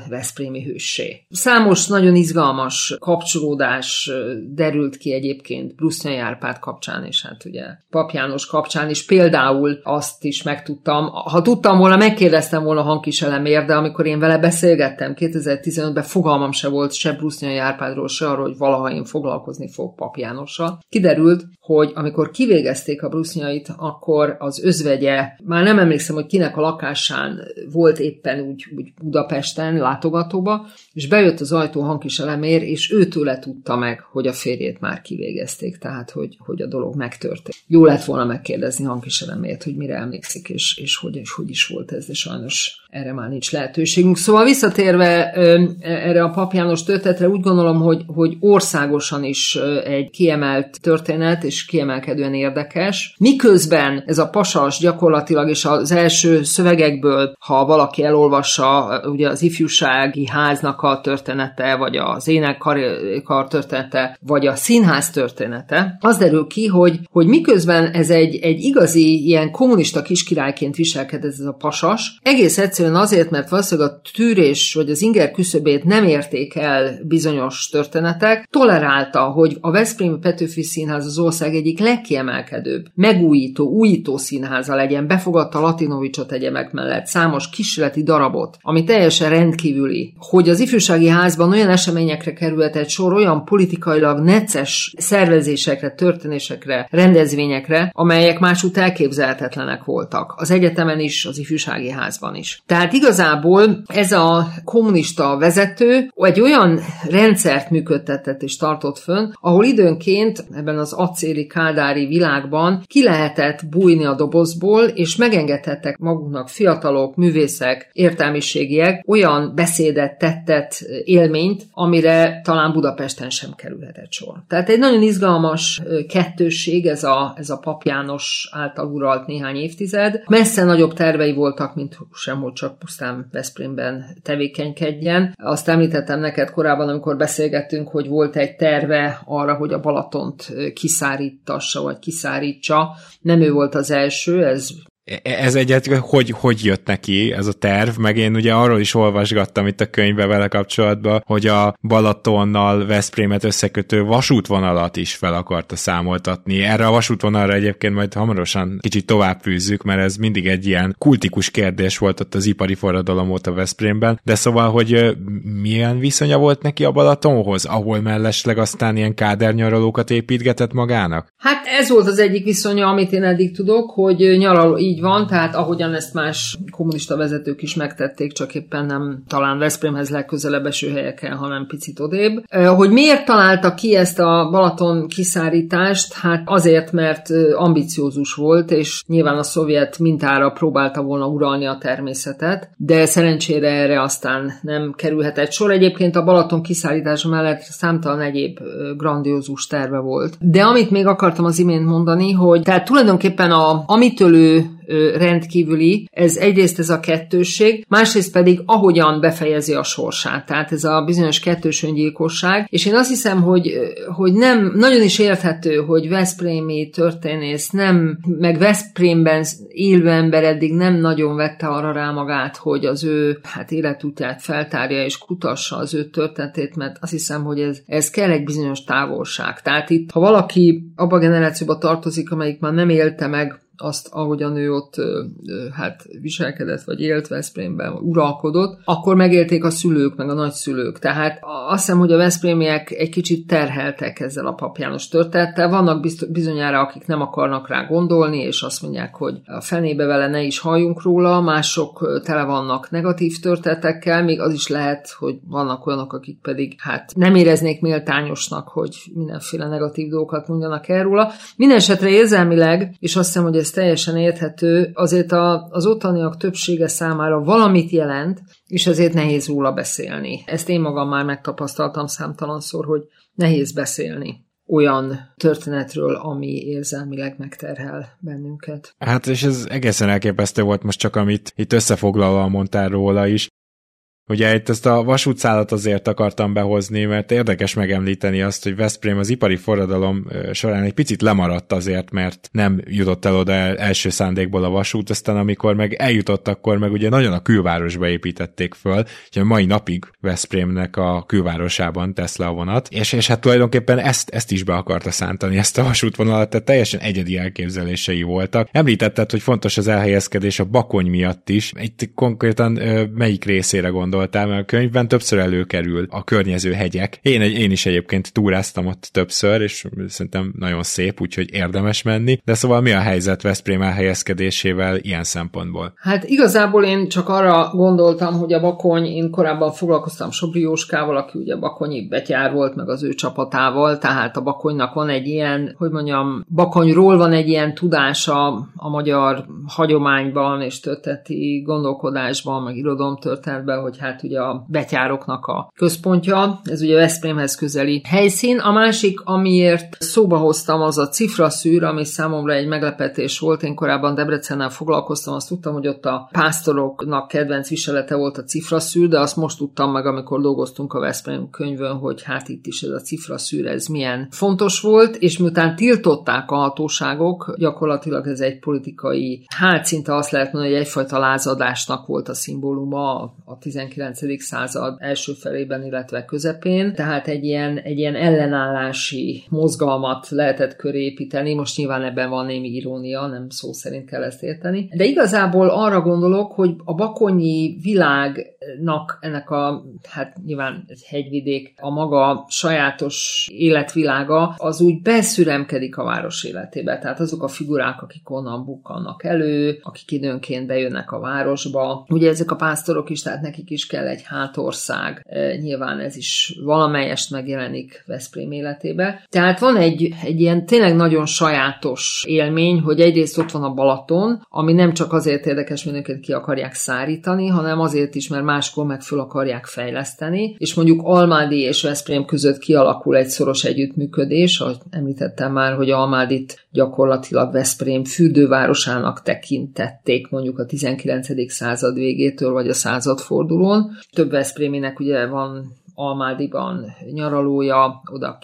Speaker 3: Veszprémi hőssé. Számos nagyon izgalmas kapcsolódás derült ki egyébként Brusznyai Árpád kapcsán, és hát ugye Pap János kapcsán is. Például azt is megtudtam, ha tudtam volna, megkérdeztem volna hangkiselemért, de amikor én vele beszélgettem 2015-ben, fogalmam se volt se Brusznyai Árpádról, se arról, hogy valaha én foglalkozni fog Pap Jánossal. Kiderült, hogy amikor kivégezték a Brusznyait, akkor az özvegye, már nem emlékszem, hogy kinek a lakásán volt éppen úgy, úgy Budapesten, látogatóba, és bejött az ajtó hangkiselemér, és őtőle tudta meg, hogy a férjét már kivégezték, tehát hogy, hogy a dolog megtörtént. Jó lett volna megkérdezni hangkiselemért, hogy mire emlékszik, és, és, hogy, és hogy is volt ez, de sajnos erre már nincs lehetőségünk. Szóval visszatérve erre a papjános történetre, úgy gondolom, hogy, hogy országosan is egy kiemelt történet, és kiemelkedően érdekes. Miközben ez a pasas gyakorlatilag, és az első szövegekből, ha valaki elolvassa ugye az ifjúsági háznak a története, vagy az énekkar története, vagy a színház története, az derül ki, hogy, hogy miközben ez egy, egy igazi ilyen kommunista kiskirályként viselkedett ez a pasas, egész egyszerűen azért, mert valószínűleg a tűrés vagy az inger küszöbét nem érték el bizonyos történetek, tolerálta, hogy a Veszprémi Petőfi Színház az ország egyik legkiemelkedőbb, megújító, újító színháza legyen, befogadta Latinovicsot egyemek mellett, számos kísérleti darabot, ami teljesen rendkívüli, hogy az ifjúsági házban olyan eseményekre kerülhetett sor, olyan politikailag necces szervezésekre, történésekre, rendezvényekre, amelyek másút elképzelhetetlenek voltak. Az egyetemen is, az ifjúsági házban is. Tehát igazából ez a kommunista vezető egy olyan rendszert működtetett és tartott fönn, ahol időnként ebben az acéli kádári világban ki lehetett bújni a dobozból, és megengedhettek maguknak fiatalok, művészek, értelmiségiek olyan beszédet, tettet, élményt, amire talán Budapesten sem kerülhetett sor. Tehát egy nagyon izgalmas kettősség ez a, ez a Pap János által uralt néhány évtized. Messze nagyobb tervei voltak, mint sem, hogy csak pusztán Veszprémben tevékenykedjen. Azt említettem neked korábban, amikor beszélgettünk, hogy volt egy terve arra, hogy a Balatont kiszárítassa, vagy kiszárítsa. Nem ő volt az első, ez
Speaker 2: ez egyet, hogy, hogy jött neki ez a terv, meg én ugye arról is olvasgattam itt a könyvbe vele kapcsolatban, hogy a Balatonnal Veszprémet összekötő vasútvonalat is fel akarta számoltatni. Erre a vasútvonalra egyébként majd hamarosan kicsit tovább fűzzük, mert ez mindig egy ilyen kultikus kérdés volt ott az ipari forradalom óta Veszprémben, de szóval, hogy milyen viszonya volt neki a Balatonhoz, ahol mellesleg aztán ilyen kádernyaralókat építgetett magának?
Speaker 3: Hát ez volt az egyik viszonya, amit én eddig tudok, hogy nyaraló, így van, tehát ahogyan ezt más kommunista vezetők is megtették, csak éppen nem talán Veszprémhez legközelebb eső helyeken, hanem picit odébb. Hogy miért találta ki ezt a Balaton kiszárítást? Hát azért, mert ambiciózus volt, és nyilván a szovjet mintára próbálta volna uralni a természetet, de szerencsére erre aztán nem kerülhetett sor. Egyébként a Balaton kiszállítása mellett számtalan egyéb grandiózus terve volt. De amit még akartam az imént mondani, hogy tehát tulajdonképpen a, amitől ő rendkívüli. Ez egyrészt ez a kettősség, másrészt pedig ahogyan befejezi a sorsát. Tehát ez a bizonyos kettős öngyilkosság. És én azt hiszem, hogy, hogy nem, nagyon is érthető, hogy Veszprémi történész nem, meg Veszprémben élő ember eddig nem nagyon vette arra rá magát, hogy az ő hát életútját feltárja és kutassa az ő történetét, mert azt hiszem, hogy ez, ez kell egy bizonyos távolság. Tehát itt, ha valaki abba a generációba tartozik, amelyik már nem élte meg azt, ahogyan ő ott hát viselkedett, vagy élt Veszprémben, uralkodott, akkor megélték a szülők, meg a nagyszülők. Tehát azt hiszem, hogy a Veszprémiek egy kicsit terheltek ezzel a papjános történettel. Vannak bizonyára, akik nem akarnak rá gondolni, és azt mondják, hogy a fenébe vele ne is halljunk róla, mások tele vannak negatív történetekkel, még az is lehet, hogy vannak olyanok, akik pedig hát nem éreznék méltányosnak, hogy mindenféle negatív dolgokat mondjanak el róla. Mindenesetre érzelmileg, és azt hiszem, hogy ez teljesen érthető, azért a, az ottaniak többsége számára valamit jelent, és ezért nehéz róla beszélni. Ezt én magam már megtapasztaltam számtalanszor, hogy nehéz beszélni olyan történetről, ami érzelmileg megterhel bennünket.
Speaker 2: Hát és ez egészen elképesztő volt most csak, amit itt összefoglalva mondtál róla is, Ugye itt ezt a vasútszálat azért akartam behozni, mert érdekes megemlíteni azt, hogy Veszprém az ipari forradalom során egy picit lemaradt azért, mert nem jutott el oda első szándékból a vasút, aztán amikor meg eljutott, akkor meg ugye nagyon a külvárosba építették föl, a mai napig Veszprémnek a külvárosában tesz le a vonat, és, és hát tulajdonképpen ezt, ezt is be akarta szántani, ezt a vasútvonalat, tehát teljesen egyedi elképzelései voltak. Említetted, hogy fontos az elhelyezkedés a bakony miatt is. Itt konkrétan melyik részére gondol gondoltál, mert a könyvben többször előkerül a környező hegyek. Én, én is egyébként túráztam ott többször, és szerintem nagyon szép, úgyhogy érdemes menni. De szóval mi a helyzet Veszprém elhelyezkedésével ilyen szempontból?
Speaker 3: Hát igazából én csak arra gondoltam, hogy a Bakony, én korábban foglalkoztam Sobri Jóskával, aki ugye Bakonyi betyár volt, meg az ő csapatával, tehát a Bakonynak van egy ilyen, hogy mondjam, Bakonyról van egy ilyen tudása a magyar hagyományban és történeti gondolkodásban, meg irodalomtörténetben, hogy hát ugye a betyároknak a központja, ez ugye Veszprémhez közeli helyszín. A másik, amiért szóba hoztam, az a cifraszűr, ami számomra egy meglepetés volt. Én korábban Debrecennel foglalkoztam, azt tudtam, hogy ott a pásztoroknak kedvenc viselete volt a cifraszűr, de azt most tudtam meg, amikor dolgoztunk a Veszprém könyvön, hogy hát itt is ez a cifraszűr, ez milyen fontos volt, és miután tiltották a hatóságok, gyakorlatilag ez egy politikai, hát szinte azt lehet mondani, hogy egyfajta lázadásnak volt a szimbóluma a 12 19. század első felében, illetve közepén, tehát egy ilyen, egy ilyen ellenállási mozgalmat lehetett köré építeni, most nyilván ebben van némi irónia, nem szó szerint kell ezt érteni, de igazából arra gondolok, hogy a bakonyi világnak ennek a, hát nyilván egy hegyvidék, a maga sajátos életvilága, az úgy beszüremkedik a város életébe. Tehát azok a figurák, akik onnan bukkannak elő, akik időnként bejönnek a városba. Ugye ezek a pásztorok is, tehát nekik is kell egy hátország. E, nyilván ez is valamelyest megjelenik Veszprém életébe. Tehát van egy, egy ilyen tényleg nagyon sajátos élmény, hogy egyrészt ott van a Balaton, ami nem csak azért érdekes, őket ki akarják szárítani, hanem azért is, mert máskor meg föl akarják fejleszteni, és mondjuk Almádi és Veszprém között kialakul egy szoros együttműködés, ahogy említettem már, hogy Almádit gyakorlatilag Veszprém fürdővárosának tekintették mondjuk a 19. század végétől, vagy a századfordulón. Több Veszpréminek ugye van Almádiban nyaralója, oda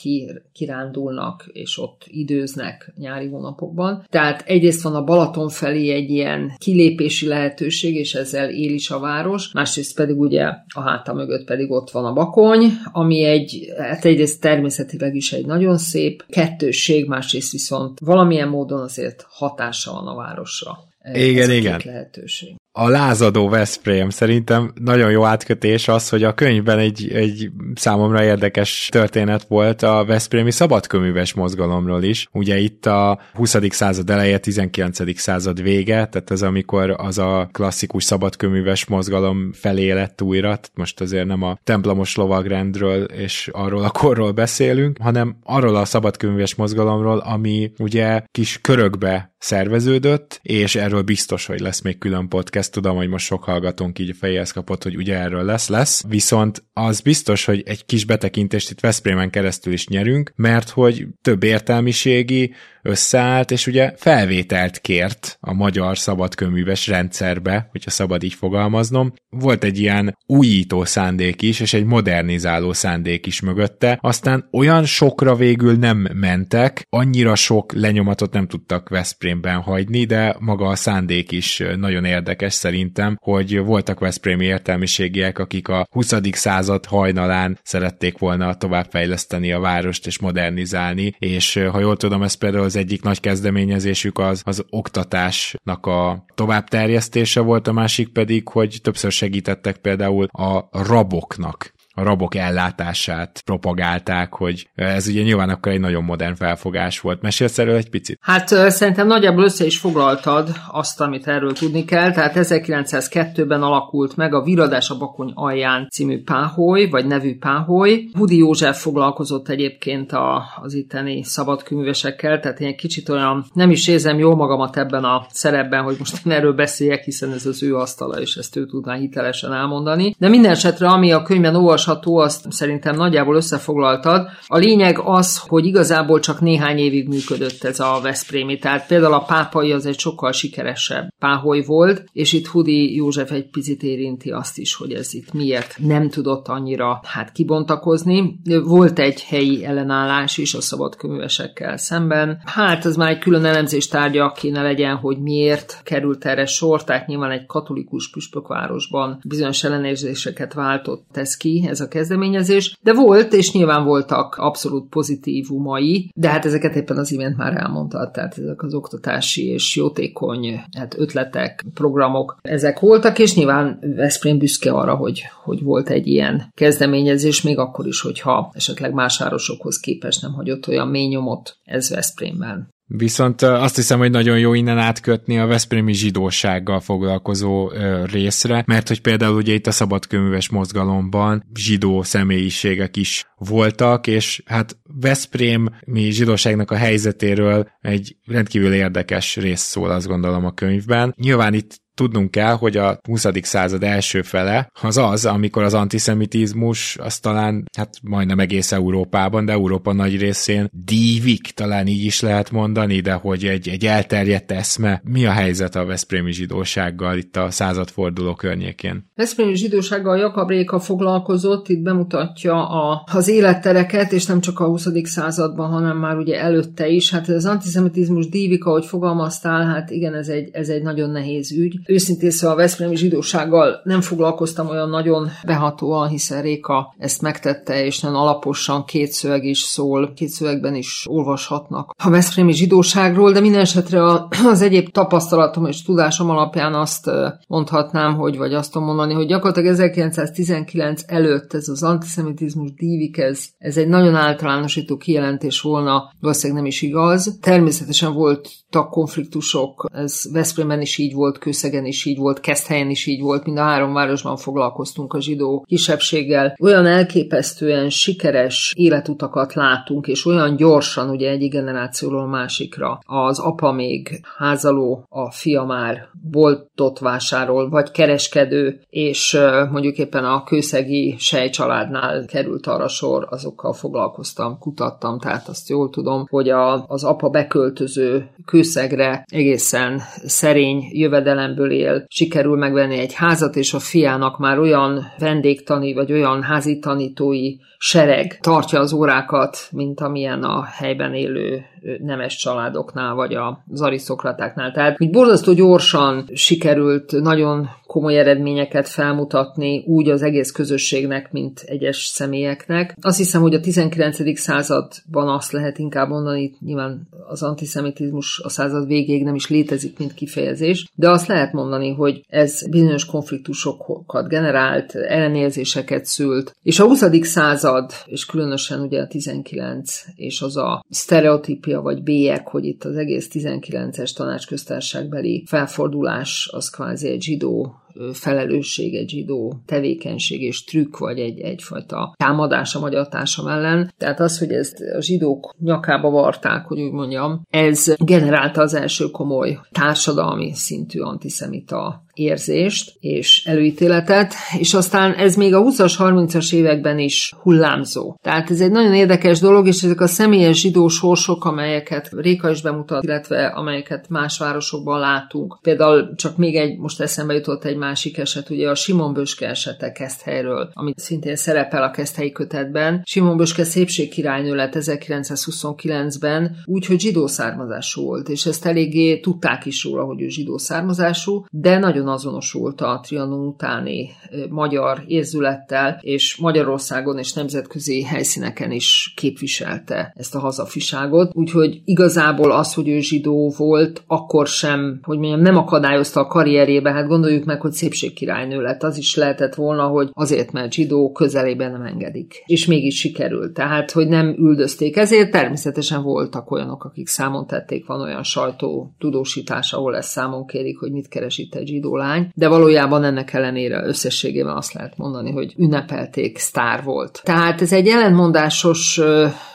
Speaker 3: kirándulnak, és ott időznek nyári hónapokban. Tehát egyrészt van a Balaton felé egy ilyen kilépési lehetőség, és ezzel él is a város, másrészt pedig ugye a háta mögött pedig ott van a Bakony, ami egy, hát egyrészt természetileg is egy nagyon szép kettősség, másrészt viszont valamilyen módon azért hatása van a városra.
Speaker 2: Igen, igen.
Speaker 3: Lehetőség
Speaker 2: a lázadó Veszprém szerintem nagyon jó átkötés az, hogy a könyvben egy, egy számomra érdekes történet volt a Veszprémi szabadköműves mozgalomról is. Ugye itt a 20. század eleje, 19. század vége, tehát ez amikor az a klasszikus szabadköműves mozgalom felé lett újra, most azért nem a templomos lovagrendről és arról a korról beszélünk, hanem arról a szabadköműves mozgalomról, ami ugye kis körökbe szerveződött, és erről biztos, hogy lesz még külön podcast, ezt tudom, hogy most sok hallgatónk így fejez kapott, hogy ugye erről lesz, lesz, viszont az biztos, hogy egy kis betekintést itt Veszprémen keresztül is nyerünk, mert hogy több értelmiségi összeállt, és ugye felvételt kért a magyar szabadköműves rendszerbe, hogyha szabad így fogalmaznom. Volt egy ilyen újító szándék is, és egy modernizáló szándék is mögötte, aztán olyan sokra végül nem mentek, annyira sok lenyomatot nem tudtak Veszprémben hagyni, de maga a szándék is nagyon érdekes szerintem, hogy voltak Veszprémi értelmiségiek, akik a 20. század hajnalán szerették volna továbbfejleszteni a várost és modernizálni, és ha jól tudom, ez például az egyik nagy kezdeményezésük az, az oktatásnak a továbbterjesztése volt, a másik pedig, hogy többször segítettek például a raboknak a rabok ellátását propagálták, hogy ez ugye nyilván akkor egy nagyon modern felfogás volt. Mesélsz erről egy picit?
Speaker 3: Hát szerintem nagyjából össze is foglaltad azt, amit erről tudni kell. Tehát 1902-ben alakult meg a Viradás a Bakony alján című páholy, vagy nevű páholy. Budi József foglalkozott egyébként a, az itteni szabadkőművesekkel, tehát én egy kicsit olyan, nem is érzem jól magamat ebben a szerepben, hogy most én erről beszéljek, hiszen ez az ő asztala, és ezt ő tudná hitelesen elmondani. De minden esetre, ami a könyvben olvas olvasható, azt szerintem nagyjából összefoglaltad. A lényeg az, hogy igazából csak néhány évig működött ez a Veszprémi. Tehát például a pápai az egy sokkal sikeresebb páholy volt, és itt Hudi József egy picit érinti azt is, hogy ez itt miért nem tudott annyira hát kibontakozni. Volt egy helyi ellenállás is a szabadköművesekkel szemben. Hát ez már egy külön elemzés tárgya kéne legyen, hogy miért került erre sor, tehát nyilván egy katolikus püspökvárosban bizonyos ellenérzéseket váltott ez ki, ez a kezdeményezés, de volt, és nyilván voltak abszolút pozitívumai, de hát ezeket éppen az imént már elmondta, tehát ezek az oktatási és jótékony hát ötletek, programok, ezek voltak, és nyilván Veszprém büszke arra, hogy, hogy volt egy ilyen kezdeményezés, még akkor is, hogyha esetleg más városokhoz képest nem hagyott olyan mély nyomot ez Veszprémben.
Speaker 2: Viszont azt hiszem, hogy nagyon jó innen átkötni a Veszprémi zsidósággal foglalkozó részre, mert hogy például ugye itt a szabadköműves mozgalomban zsidó személyiségek is voltak, és hát Veszprémi zsidóságnak a helyzetéről egy rendkívül érdekes rész szól, azt gondolom a könyvben. Nyilván itt tudnunk kell, hogy a 20. század első fele az az, amikor az antiszemitizmus az talán, hát majdnem egész Európában, de Európa nagy részén dívik, talán így is lehet mondani, de hogy egy, egy elterjedt eszme. Mi a helyzet a Veszprémi zsidósággal itt a századforduló környékén?
Speaker 3: Veszprémi zsidósággal Jakab Réka foglalkozott, itt bemutatja a, az élettereket, és nem csak a 20. században, hanem már ugye előtte is. Hát az antiszemitizmus dívik, ahogy fogalmaztál, hát igen, ez egy, ez egy nagyon nehéz ügy őszintén szóval a Veszprémi zsidósággal nem foglalkoztam olyan nagyon behatóan, hiszen Réka ezt megtette, és nagyon alaposan két szöveg is szól, két szövegben is olvashatnak a Veszprémi zsidóságról, de minden esetre az egyéb tapasztalatom és tudásom alapján azt mondhatnám, hogy, vagy azt tudom mondani, hogy gyakorlatilag 1919 előtt ez az antiszemitizmus dívik, ez, ez egy nagyon általánosító kijelentés volna, valószínűleg nem is igaz. Természetesen voltak konfliktusok, ez Veszprémben is így volt, Kőszegen is így volt, Keszthelyen is így volt, mind a három városban foglalkoztunk a zsidó kisebbséggel. Olyan elképesztően sikeres életutakat látunk, és olyan gyorsan, ugye egyik generációról másikra. Az apa még házaló, a fia már boltot vásárol, vagy kereskedő, és mondjuk éppen a kőszegi sejcsaládnál került arra sor, azokkal foglalkoztam, kutattam, tehát azt jól tudom, hogy a, az apa beköltöző kőszegre egészen szerény jövedelemből él, sikerül megvenni egy házat, és a fiának már olyan vendégtani, vagy olyan házi tanítói sereg tartja az órákat, mint amilyen a helyben élő nemes családoknál, vagy az arisztokratáknál. Tehát, hogy borzasztó gyorsan sikerült nagyon komoly eredményeket felmutatni úgy az egész közösségnek, mint egyes személyeknek. Azt hiszem, hogy a 19. században azt lehet inkább mondani, nyilván az antiszemitizmus a század végéig nem is létezik, mint kifejezés, de azt lehet mondani, hogy ez bizonyos konfliktusokat generált, ellenérzéseket szült, és a 20. század, és különösen ugye a 19, és az a sztereotípia vagy bélyek, hogy itt az egész 19-es tanácsköztársaságbeli felfordulás az kvázi egy zsidó felelősség, egy zsidó tevékenység és trükk, vagy egy, egyfajta támadás a magyar társam ellen. Tehát az, hogy ezt a zsidók nyakába varták, hogy úgy mondjam, ez generálta az első komoly társadalmi szintű antiszemita érzést és előítéletet, és aztán ez még a 20-as, 30-as években is hullámzó. Tehát ez egy nagyon érdekes dolog, és ezek a személyes zsidó sorsok, amelyeket Réka is bemutat, illetve amelyeket más városokban látunk. Például csak még egy, most eszembe jutott egy másik eset, ugye a Simon Böske esete Keszthelyről, amit szintén szerepel a Keszthelyi kötetben. Simon Böske szépségkirálynő lett 1929-ben, úgyhogy zsidó származású volt, és ezt eléggé tudták is róla, hogy ő zsidó származású, de nagyon azonosult a Trianon utáni magyar érzülettel, és Magyarországon és nemzetközi helyszíneken is képviselte ezt a hazafiságot. Úgyhogy igazából az, hogy ő zsidó volt, akkor sem, hogy mondjam, nem akadályozta a karrierjébe. Hát gondoljuk meg, hogy szépségkirálynő lett. Az is lehetett volna, hogy azért, mert zsidó közelében nem engedik. És mégis sikerült. Tehát, hogy nem üldözték. Ezért természetesen voltak olyanok, akik számon tették, van olyan sajtó tudósítás, ahol ezt számon kérik, hogy mit keres itt egy zsidó lány, de valójában ennek ellenére összességében azt lehet mondani, hogy ünnepelték, sztár volt. Tehát ez egy ellentmondásos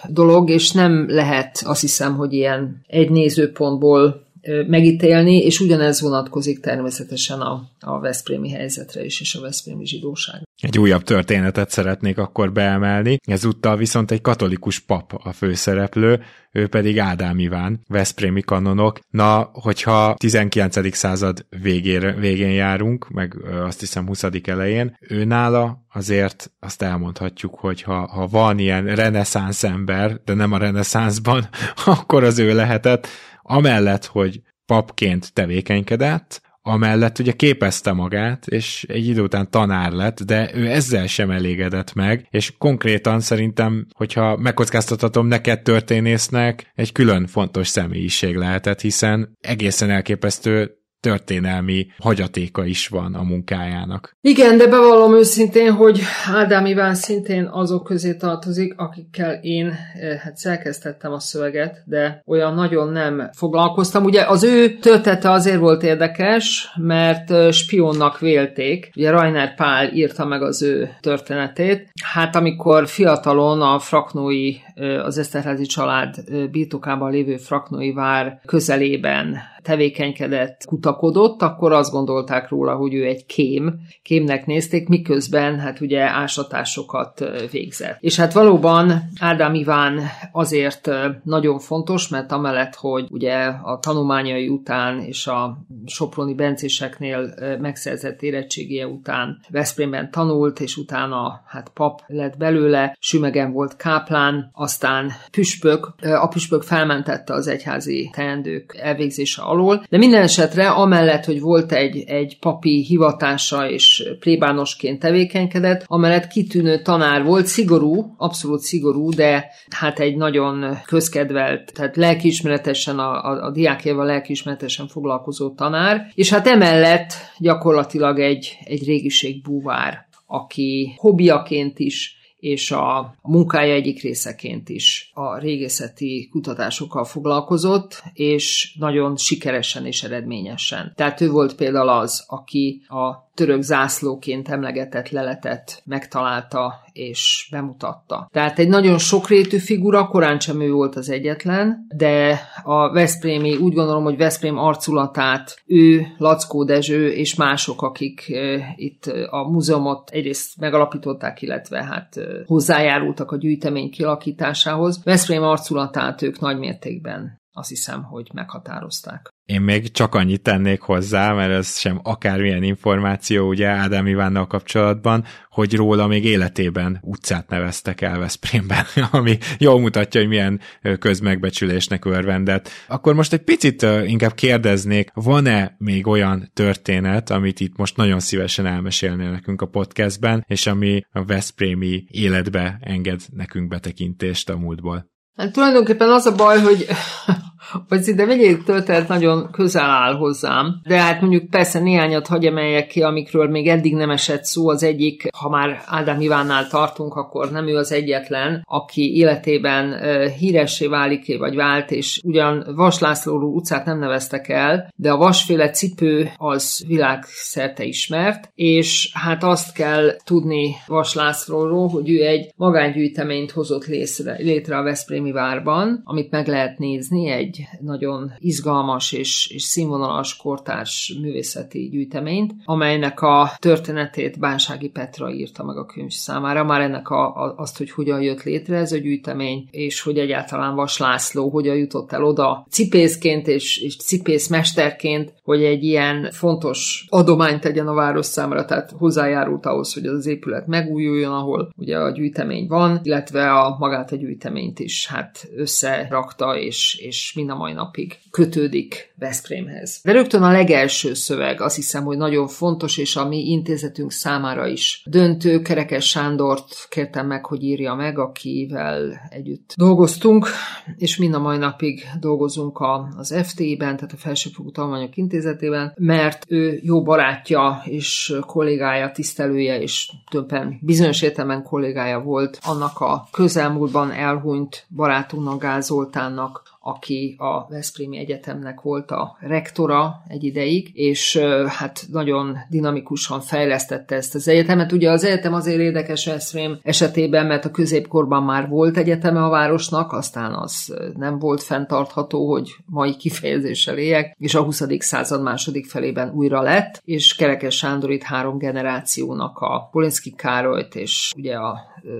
Speaker 3: dolog, és nem lehet azt hiszem, hogy ilyen egy nézőpontból megítélni, és ugyanez vonatkozik természetesen a, a Veszprémi helyzetre is, és a Veszprémi zsidóság.
Speaker 2: Egy újabb történetet szeretnék akkor beemelni. Ezúttal viszont egy katolikus pap a főszereplő, ő pedig Ádám Iván, Veszprémi kanonok. Na, hogyha 19. század végére, végén járunk, meg azt hiszem 20. elején, ő nála azért azt elmondhatjuk, hogy ha, ha van ilyen reneszánsz ember, de nem a reneszánszban, akkor az ő lehetett, amellett, hogy papként tevékenykedett, amellett ugye képezte magát, és egy idő után tanár lett, de ő ezzel sem elégedett meg, és konkrétan szerintem, hogyha megkockáztathatom neked történésznek, egy külön fontos személyiség lehetett, hiszen egészen elképesztő történelmi hagyatéka is van a munkájának.
Speaker 3: Igen, de bevallom őszintén, hogy Ádám Iván szintén azok közé tartozik, akikkel én eh, hát szerkesztettem a szöveget, de olyan nagyon nem foglalkoztam. Ugye az ő története azért volt érdekes, mert eh, spionnak vélték. Ugye Rainer Pál írta meg az ő történetét. Hát amikor fiatalon a fraknói, eh, az Eszterházi család birtokában lévő fraknói vár közelében tevékenykedett, kutakodott, akkor azt gondolták róla, hogy ő egy kém, kémnek nézték, miközben hát ugye ásatásokat végzett. És hát valóban Ádám Iván azért nagyon fontos, mert amellett, hogy ugye a tanulmányai után és a Soproni bencéseknél megszerzett érettségie után Veszprémben tanult, és utána hát pap lett belőle, Sümegen volt káplán, aztán püspök, a püspök felmentette az egyházi teendők elvégzése alól. De minden esetre amellett, hogy volt egy, egy papi hivatása és plébánosként tevékenykedett, amellett kitűnő tanár volt, szigorú, abszolút szigorú, de hát egy nagyon közkedvelt, tehát lelkiismeretesen a, a, a diákjával lelkiismeretesen foglalkozó tanár, és hát emellett gyakorlatilag egy, egy régiség búvár, aki hobbiaként is és a munkája egyik részeként is a régészeti kutatásokkal foglalkozott, és nagyon sikeresen és eredményesen. Tehát ő volt például az, aki a török zászlóként emlegetett leletet megtalálta és bemutatta. Tehát egy nagyon sokrétű figura, korán sem ő volt az egyetlen, de a Veszprémi, úgy gondolom, hogy Veszprém arculatát ő, Lackó Dezső és mások, akik itt a múzeumot egyrészt megalapították, illetve hát hozzájárultak a gyűjtemény kilakításához. Veszprém arculatát ők nagymértékben azt hiszem, hogy meghatározták.
Speaker 2: Én még csak annyit tennék hozzá, mert ez sem akármilyen információ ugye Ádám Ivánnal kapcsolatban, hogy róla még életében utcát neveztek el Veszprémben, ami jól mutatja, hogy milyen közmegbecsülésnek örvendett. Akkor most egy picit inkább kérdeznék, van-e még olyan történet, amit itt most nagyon szívesen elmesélnél nekünk a podcastben, és ami a Veszprémi életbe enged nekünk betekintést a múltból?
Speaker 3: Hát tulajdonképpen az a baj, hogy hogy szinte mindegyik történet nagyon közel áll hozzám, de hát mondjuk persze néhányat hagy emeljek ki, amikről még eddig nem esett szó. Az egyik, ha már Ádám Ivánnál tartunk, akkor nem ő az egyetlen, aki életében híressé válik, vagy vált, és ugyan Vas Lászlóról utcát nem neveztek el, de a vasféle cipő az világszerte ismert, és hát azt kell tudni Vas Lászlóról, hogy ő egy magángyűjteményt hozott létre, létre a Veszprémi várban, amit meg lehet nézni, egy egy nagyon izgalmas és, és színvonalas kortárs művészeti gyűjteményt, amelynek a történetét Bánsági Petra írta meg a könyv számára, már ennek a, a, azt, hogy hogyan jött létre ez a gyűjtemény, és hogy egyáltalán Vas László hogyan jutott el oda cipészként és, és cipészmesterként, hogy egy ilyen fontos adományt tegyen a város számára, tehát hozzájárult ahhoz, hogy az épület megújuljon, ahol ugye a gyűjtemény van, illetve a magát a gyűjteményt is hát összerakta, és, és mind a mai napig kötődik Veszprémhez. De rögtön a legelső szöveg azt hiszem, hogy nagyon fontos, és a mi intézetünk számára is döntő. Kerekes Sándort kértem meg, hogy írja meg, akivel együtt dolgoztunk, és mind a mai napig dolgozunk az FT-ben, tehát a Felsőfokú Tanulmányok Intézetében, mert ő jó barátja és kollégája, tisztelője, és többen bizonyos értelemben kollégája volt annak a közelmúltban elhunyt barátunknak, Gázoltánnak, aki a Veszprémi Egyetemnek volt a rektora egy ideig, és hát nagyon dinamikusan fejlesztette ezt az egyetemet. Ugye az egyetem azért érdekes Veszprém esetében, mert a középkorban már volt egyeteme a városnak, aztán az nem volt fenntartható, hogy mai kifejezéssel éljek, és a 20. század második felében újra lett, és Kerekes Sándor itt három generációnak a Polinszki Károlyt és ugye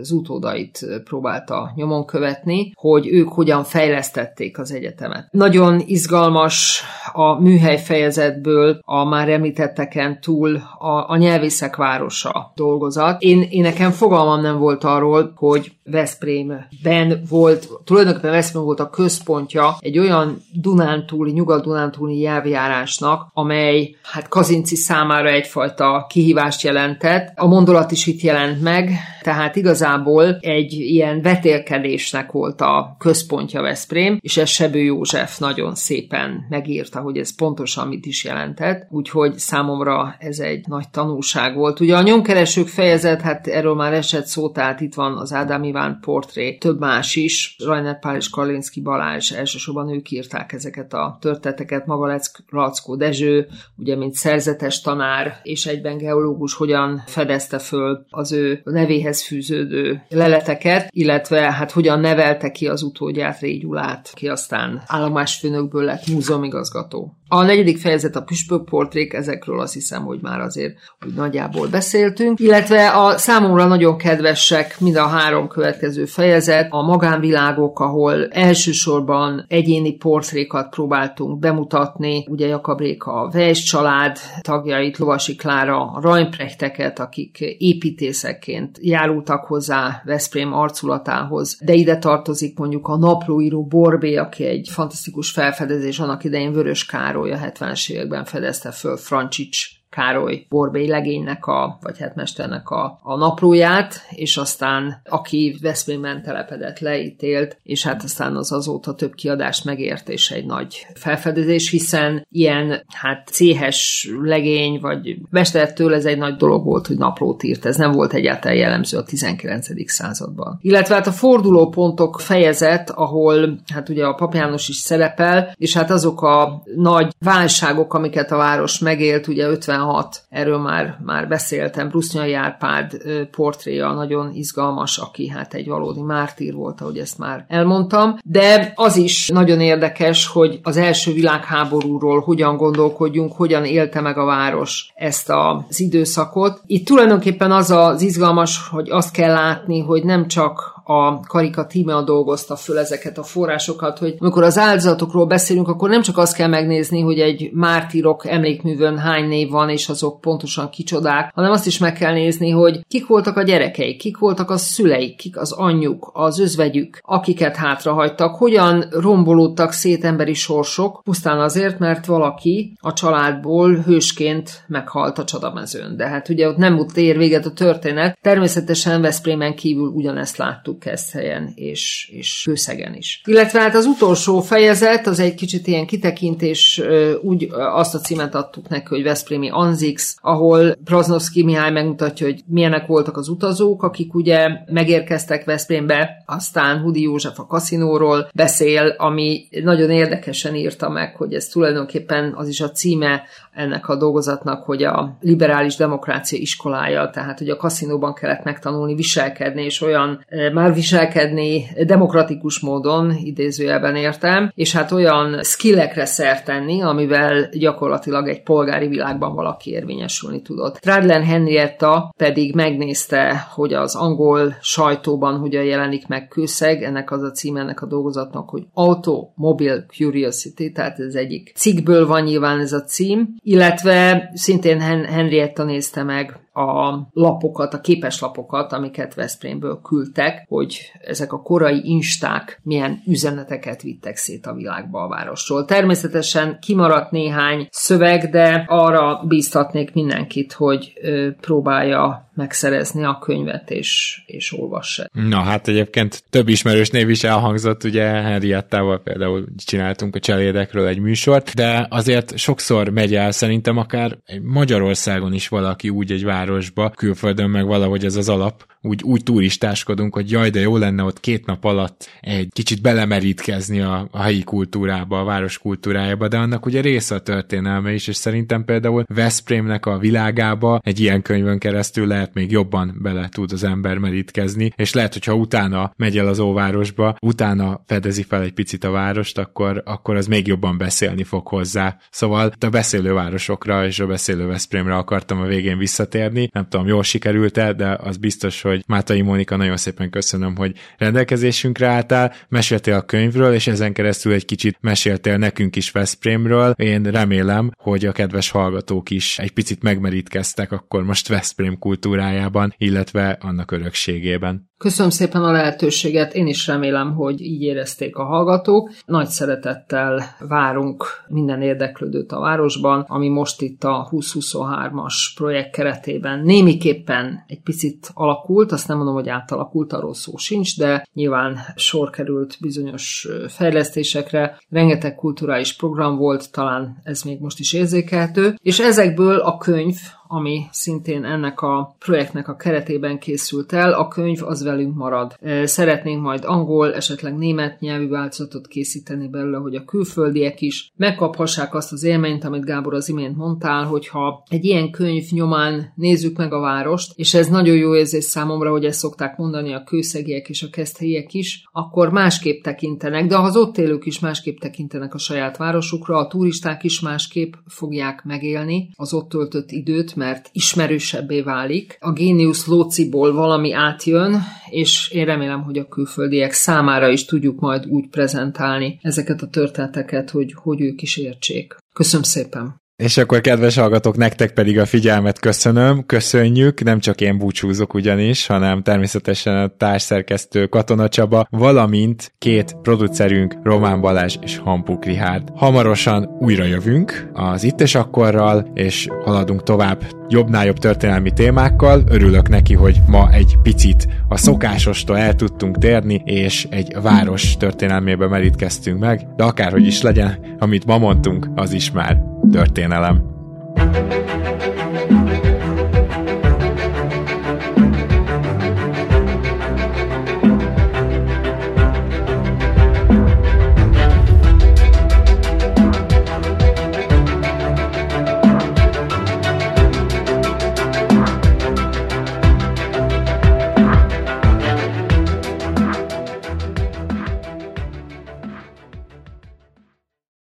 Speaker 3: az utódait próbálta nyomon követni, hogy ők hogyan fejlesztették az egyetemet. Nagyon izgalmas a műhely fejezetből a már említetteken túl a, a nyelvészek városa dolgozat. Én, én nekem fogalmam nem volt arról, hogy Veszprémben volt, tulajdonképpen Veszprém volt a központja egy olyan Dunántúli, nyugat-dunántúli nyelvjárásnak, amely hát Kazinci számára egyfajta kihívást jelentett. A mondolat is itt jelent meg, tehát igazából egy ilyen vetélkedésnek volt a központja Veszprém, és Sebő József nagyon szépen megírta, hogy ez pontosan mit is jelentett, úgyhogy számomra ez egy nagy tanulság volt. Ugye a nyomkeresők fejezet, hát erről már esett szó, tehát itt van az Ádám Iván portré, több más is, Rajner Pál és Kalinszki Balázs, elsősorban ők írták ezeket a történeteket, maga Lackó Dezső, ugye mint szerzetes tanár, és egyben geológus hogyan fedezte föl az ő nevéhez fűződő leleteket, illetve hát hogyan nevelte ki az utódját, Régyulát, ki aztán állomásfőnökből lett múzeumigazgató. A negyedik fejezet a püspök portrék, ezekről azt hiszem, hogy már azért úgy nagyjából beszéltünk, illetve a számomra nagyon kedvesek mind a három következő fejezet, a magánvilágok, ahol elsősorban egyéni portrékat próbáltunk bemutatni, ugye Jakab Réka a Vejs család tagjait, Lovasi Klára a Rajmprechteket, akik építészekként járultak hozzá Veszprém arculatához, de ide tartozik mondjuk a naplóíró Borbé, aki egy fantasztikus felfedezés annak idején Vörös Kár Károly a 70-es években fedezte föl Francsics Károly Borbély legénynek, a, vagy hát mesternek a, a naplóját, és aztán aki Veszprémben telepedett, leítélt, és hát aztán az azóta több kiadást megért, és egy nagy felfedezés, hiszen ilyen hát céhes legény, vagy mesterettől ez egy nagy dolog volt, hogy naplót írt. Ez nem volt egyáltalán jellemző a 19. században. Illetve hát a fordulópontok fejezet, ahol hát ugye a Pap János is szerepel, és hát azok a nagy válságok, amiket a város megélt, ugye 50 16, erről már, már beszéltem, Brusznyai Árpád portréja nagyon izgalmas, aki hát egy valódi mártír volt, ahogy ezt már elmondtam, de az is nagyon érdekes, hogy az első világháborúról hogyan gondolkodjunk, hogyan élte meg a város ezt az időszakot. Itt tulajdonképpen az az izgalmas, hogy azt kell látni, hogy nem csak a Karika Tímea dolgozta föl ezeket a forrásokat, hogy amikor az áldozatokról beszélünk, akkor nem csak azt kell megnézni, hogy egy mártírok emlékművön hány név van, és azok pontosan kicsodák, hanem azt is meg kell nézni, hogy kik voltak a gyerekeik, kik voltak a szüleik, kik az anyjuk, az özvegyük, akiket hátrahagytak, hogyan rombolódtak szét emberi sorsok, pusztán azért, mert valaki a családból hősként meghalt a csodamezőn. De hát ugye ott nem ott ér véget a történet. Természetesen Veszprémen kívül ugyanezt láttuk Keszthelyen és, és Kőszegen is. Illetve hát az utolsó fejezet, az egy kicsit ilyen kitekintés, úgy azt a címet adtuk neki, hogy Veszprémi Anzix, ahol Praznovszki Mihály megmutatja, hogy milyenek voltak az utazók, akik ugye megérkeztek Veszprémbe, aztán Hudi József a kaszinóról beszél, ami nagyon érdekesen írta meg, hogy ez tulajdonképpen az is a címe ennek a dolgozatnak, hogy a liberális demokrácia iskolája, tehát hogy a kaszinóban kellett megtanulni viselkedni, és olyan már már viselkedni demokratikus módon, idézőjelben értem, és hát olyan skillekre szert tenni, amivel gyakorlatilag egy polgári világban valaki érvényesülni tudott. Tradlen Henrietta pedig megnézte, hogy az angol sajtóban hogyan jelenik meg kőszeg, ennek az a cím ennek a dolgozatnak, hogy Automobile Curiosity, tehát ez egyik cikkből van nyilván ez a cím, illetve szintén Henrietta nézte meg a lapokat, a képeslapokat, amiket Veszprémből küldtek, hogy ezek a korai insták milyen üzeneteket vittek szét a világba a városról. Természetesen kimaradt néhány szöveg, de arra bíztatnék mindenkit, hogy próbálja megszerezni a könyvet és, és olvassa.
Speaker 2: Na hát egyébként több ismerős név is elhangzott, ugye Henriettával például csináltunk a cselédekről egy műsort, de azért sokszor megy el szerintem akár Magyarországon is valaki úgy egy városba, külföldön meg valahogy ez az alap, úgy, úgy turistáskodunk, hogy jaj, de jó lenne ott két nap alatt egy kicsit belemerítkezni a, a helyi kultúrába, a város kultúrájába, de annak ugye része a történelme is, és szerintem például Veszprémnek a világába egy ilyen könyvön keresztül lehet még jobban bele tud az ember merítkezni, és lehet, hogyha utána megy el az óvárosba, utána fedezi fel egy picit a várost, akkor, akkor az még jobban beszélni fog hozzá. Szóval a beszélő városokra és a beszélő Veszprémre akartam a végén visszatérni. Nem tudom, jól sikerült-e, de az biztos, hogy Mátai Mónika, nagyon szépen köszönöm, hogy rendelkezésünkre álltál, meséltél a könyvről, és ezen keresztül egy kicsit meséltél nekünk is Veszprémről. Én remélem, hogy a kedves hallgatók is egy picit megmerítkeztek akkor most Veszprém kultúrájában, illetve annak örökségében.
Speaker 3: Köszönöm szépen a lehetőséget, én is remélem, hogy így érezték a hallgatók. Nagy szeretettel várunk minden érdeklődőt a városban, ami most itt a 2023-as projekt keretében némiképpen egy picit alakult, azt nem mondom, hogy átalakult, arról szó sincs, de nyilván sor került bizonyos fejlesztésekre, rengeteg kulturális program volt, talán ez még most is érzékelhető, és ezekből a könyv, ami szintén ennek a projektnek a keretében készült el. A könyv az velünk marad. Szeretnénk majd angol, esetleg német nyelvű változatot készíteni belőle, hogy a külföldiek is megkaphassák azt az élményt, amit Gábor az imént mondtál, hogyha egy ilyen könyv nyomán nézzük meg a várost, és ez nagyon jó érzés számomra, hogy ezt szokták mondani a kőszegiek és a keszthelyiek is, akkor másképp tekintenek, de az ott élők is másképp tekintenek a saját városukra, a turisták is másképp fogják megélni az ott töltött időt, mert ismerősebbé válik. A géniusz lóciból valami átjön, és én remélem, hogy a külföldiek számára is tudjuk majd úgy prezentálni ezeket a történeteket, hogy, hogy ők is értsék. Köszönöm szépen!
Speaker 2: És akkor kedves hallgatók, nektek pedig a figyelmet köszönöm, köszönjük, nem csak én búcsúzok ugyanis, hanem természetesen a társszerkesztő Katona Csaba, valamint két producerünk Román Balázs és Hampuk Rihárd. Hamarosan újra jövünk az Itt és Akkorral, és haladunk tovább jobbnál jobb történelmi témákkal. Örülök neki, hogy ma egy picit a szokásostól el tudtunk térni, és egy város történelmébe merítkeztünk meg, de akárhogy is legyen, amit ma mondtunk, az is már történelem.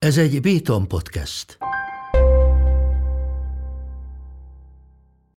Speaker 1: Ez egy Béton podcast.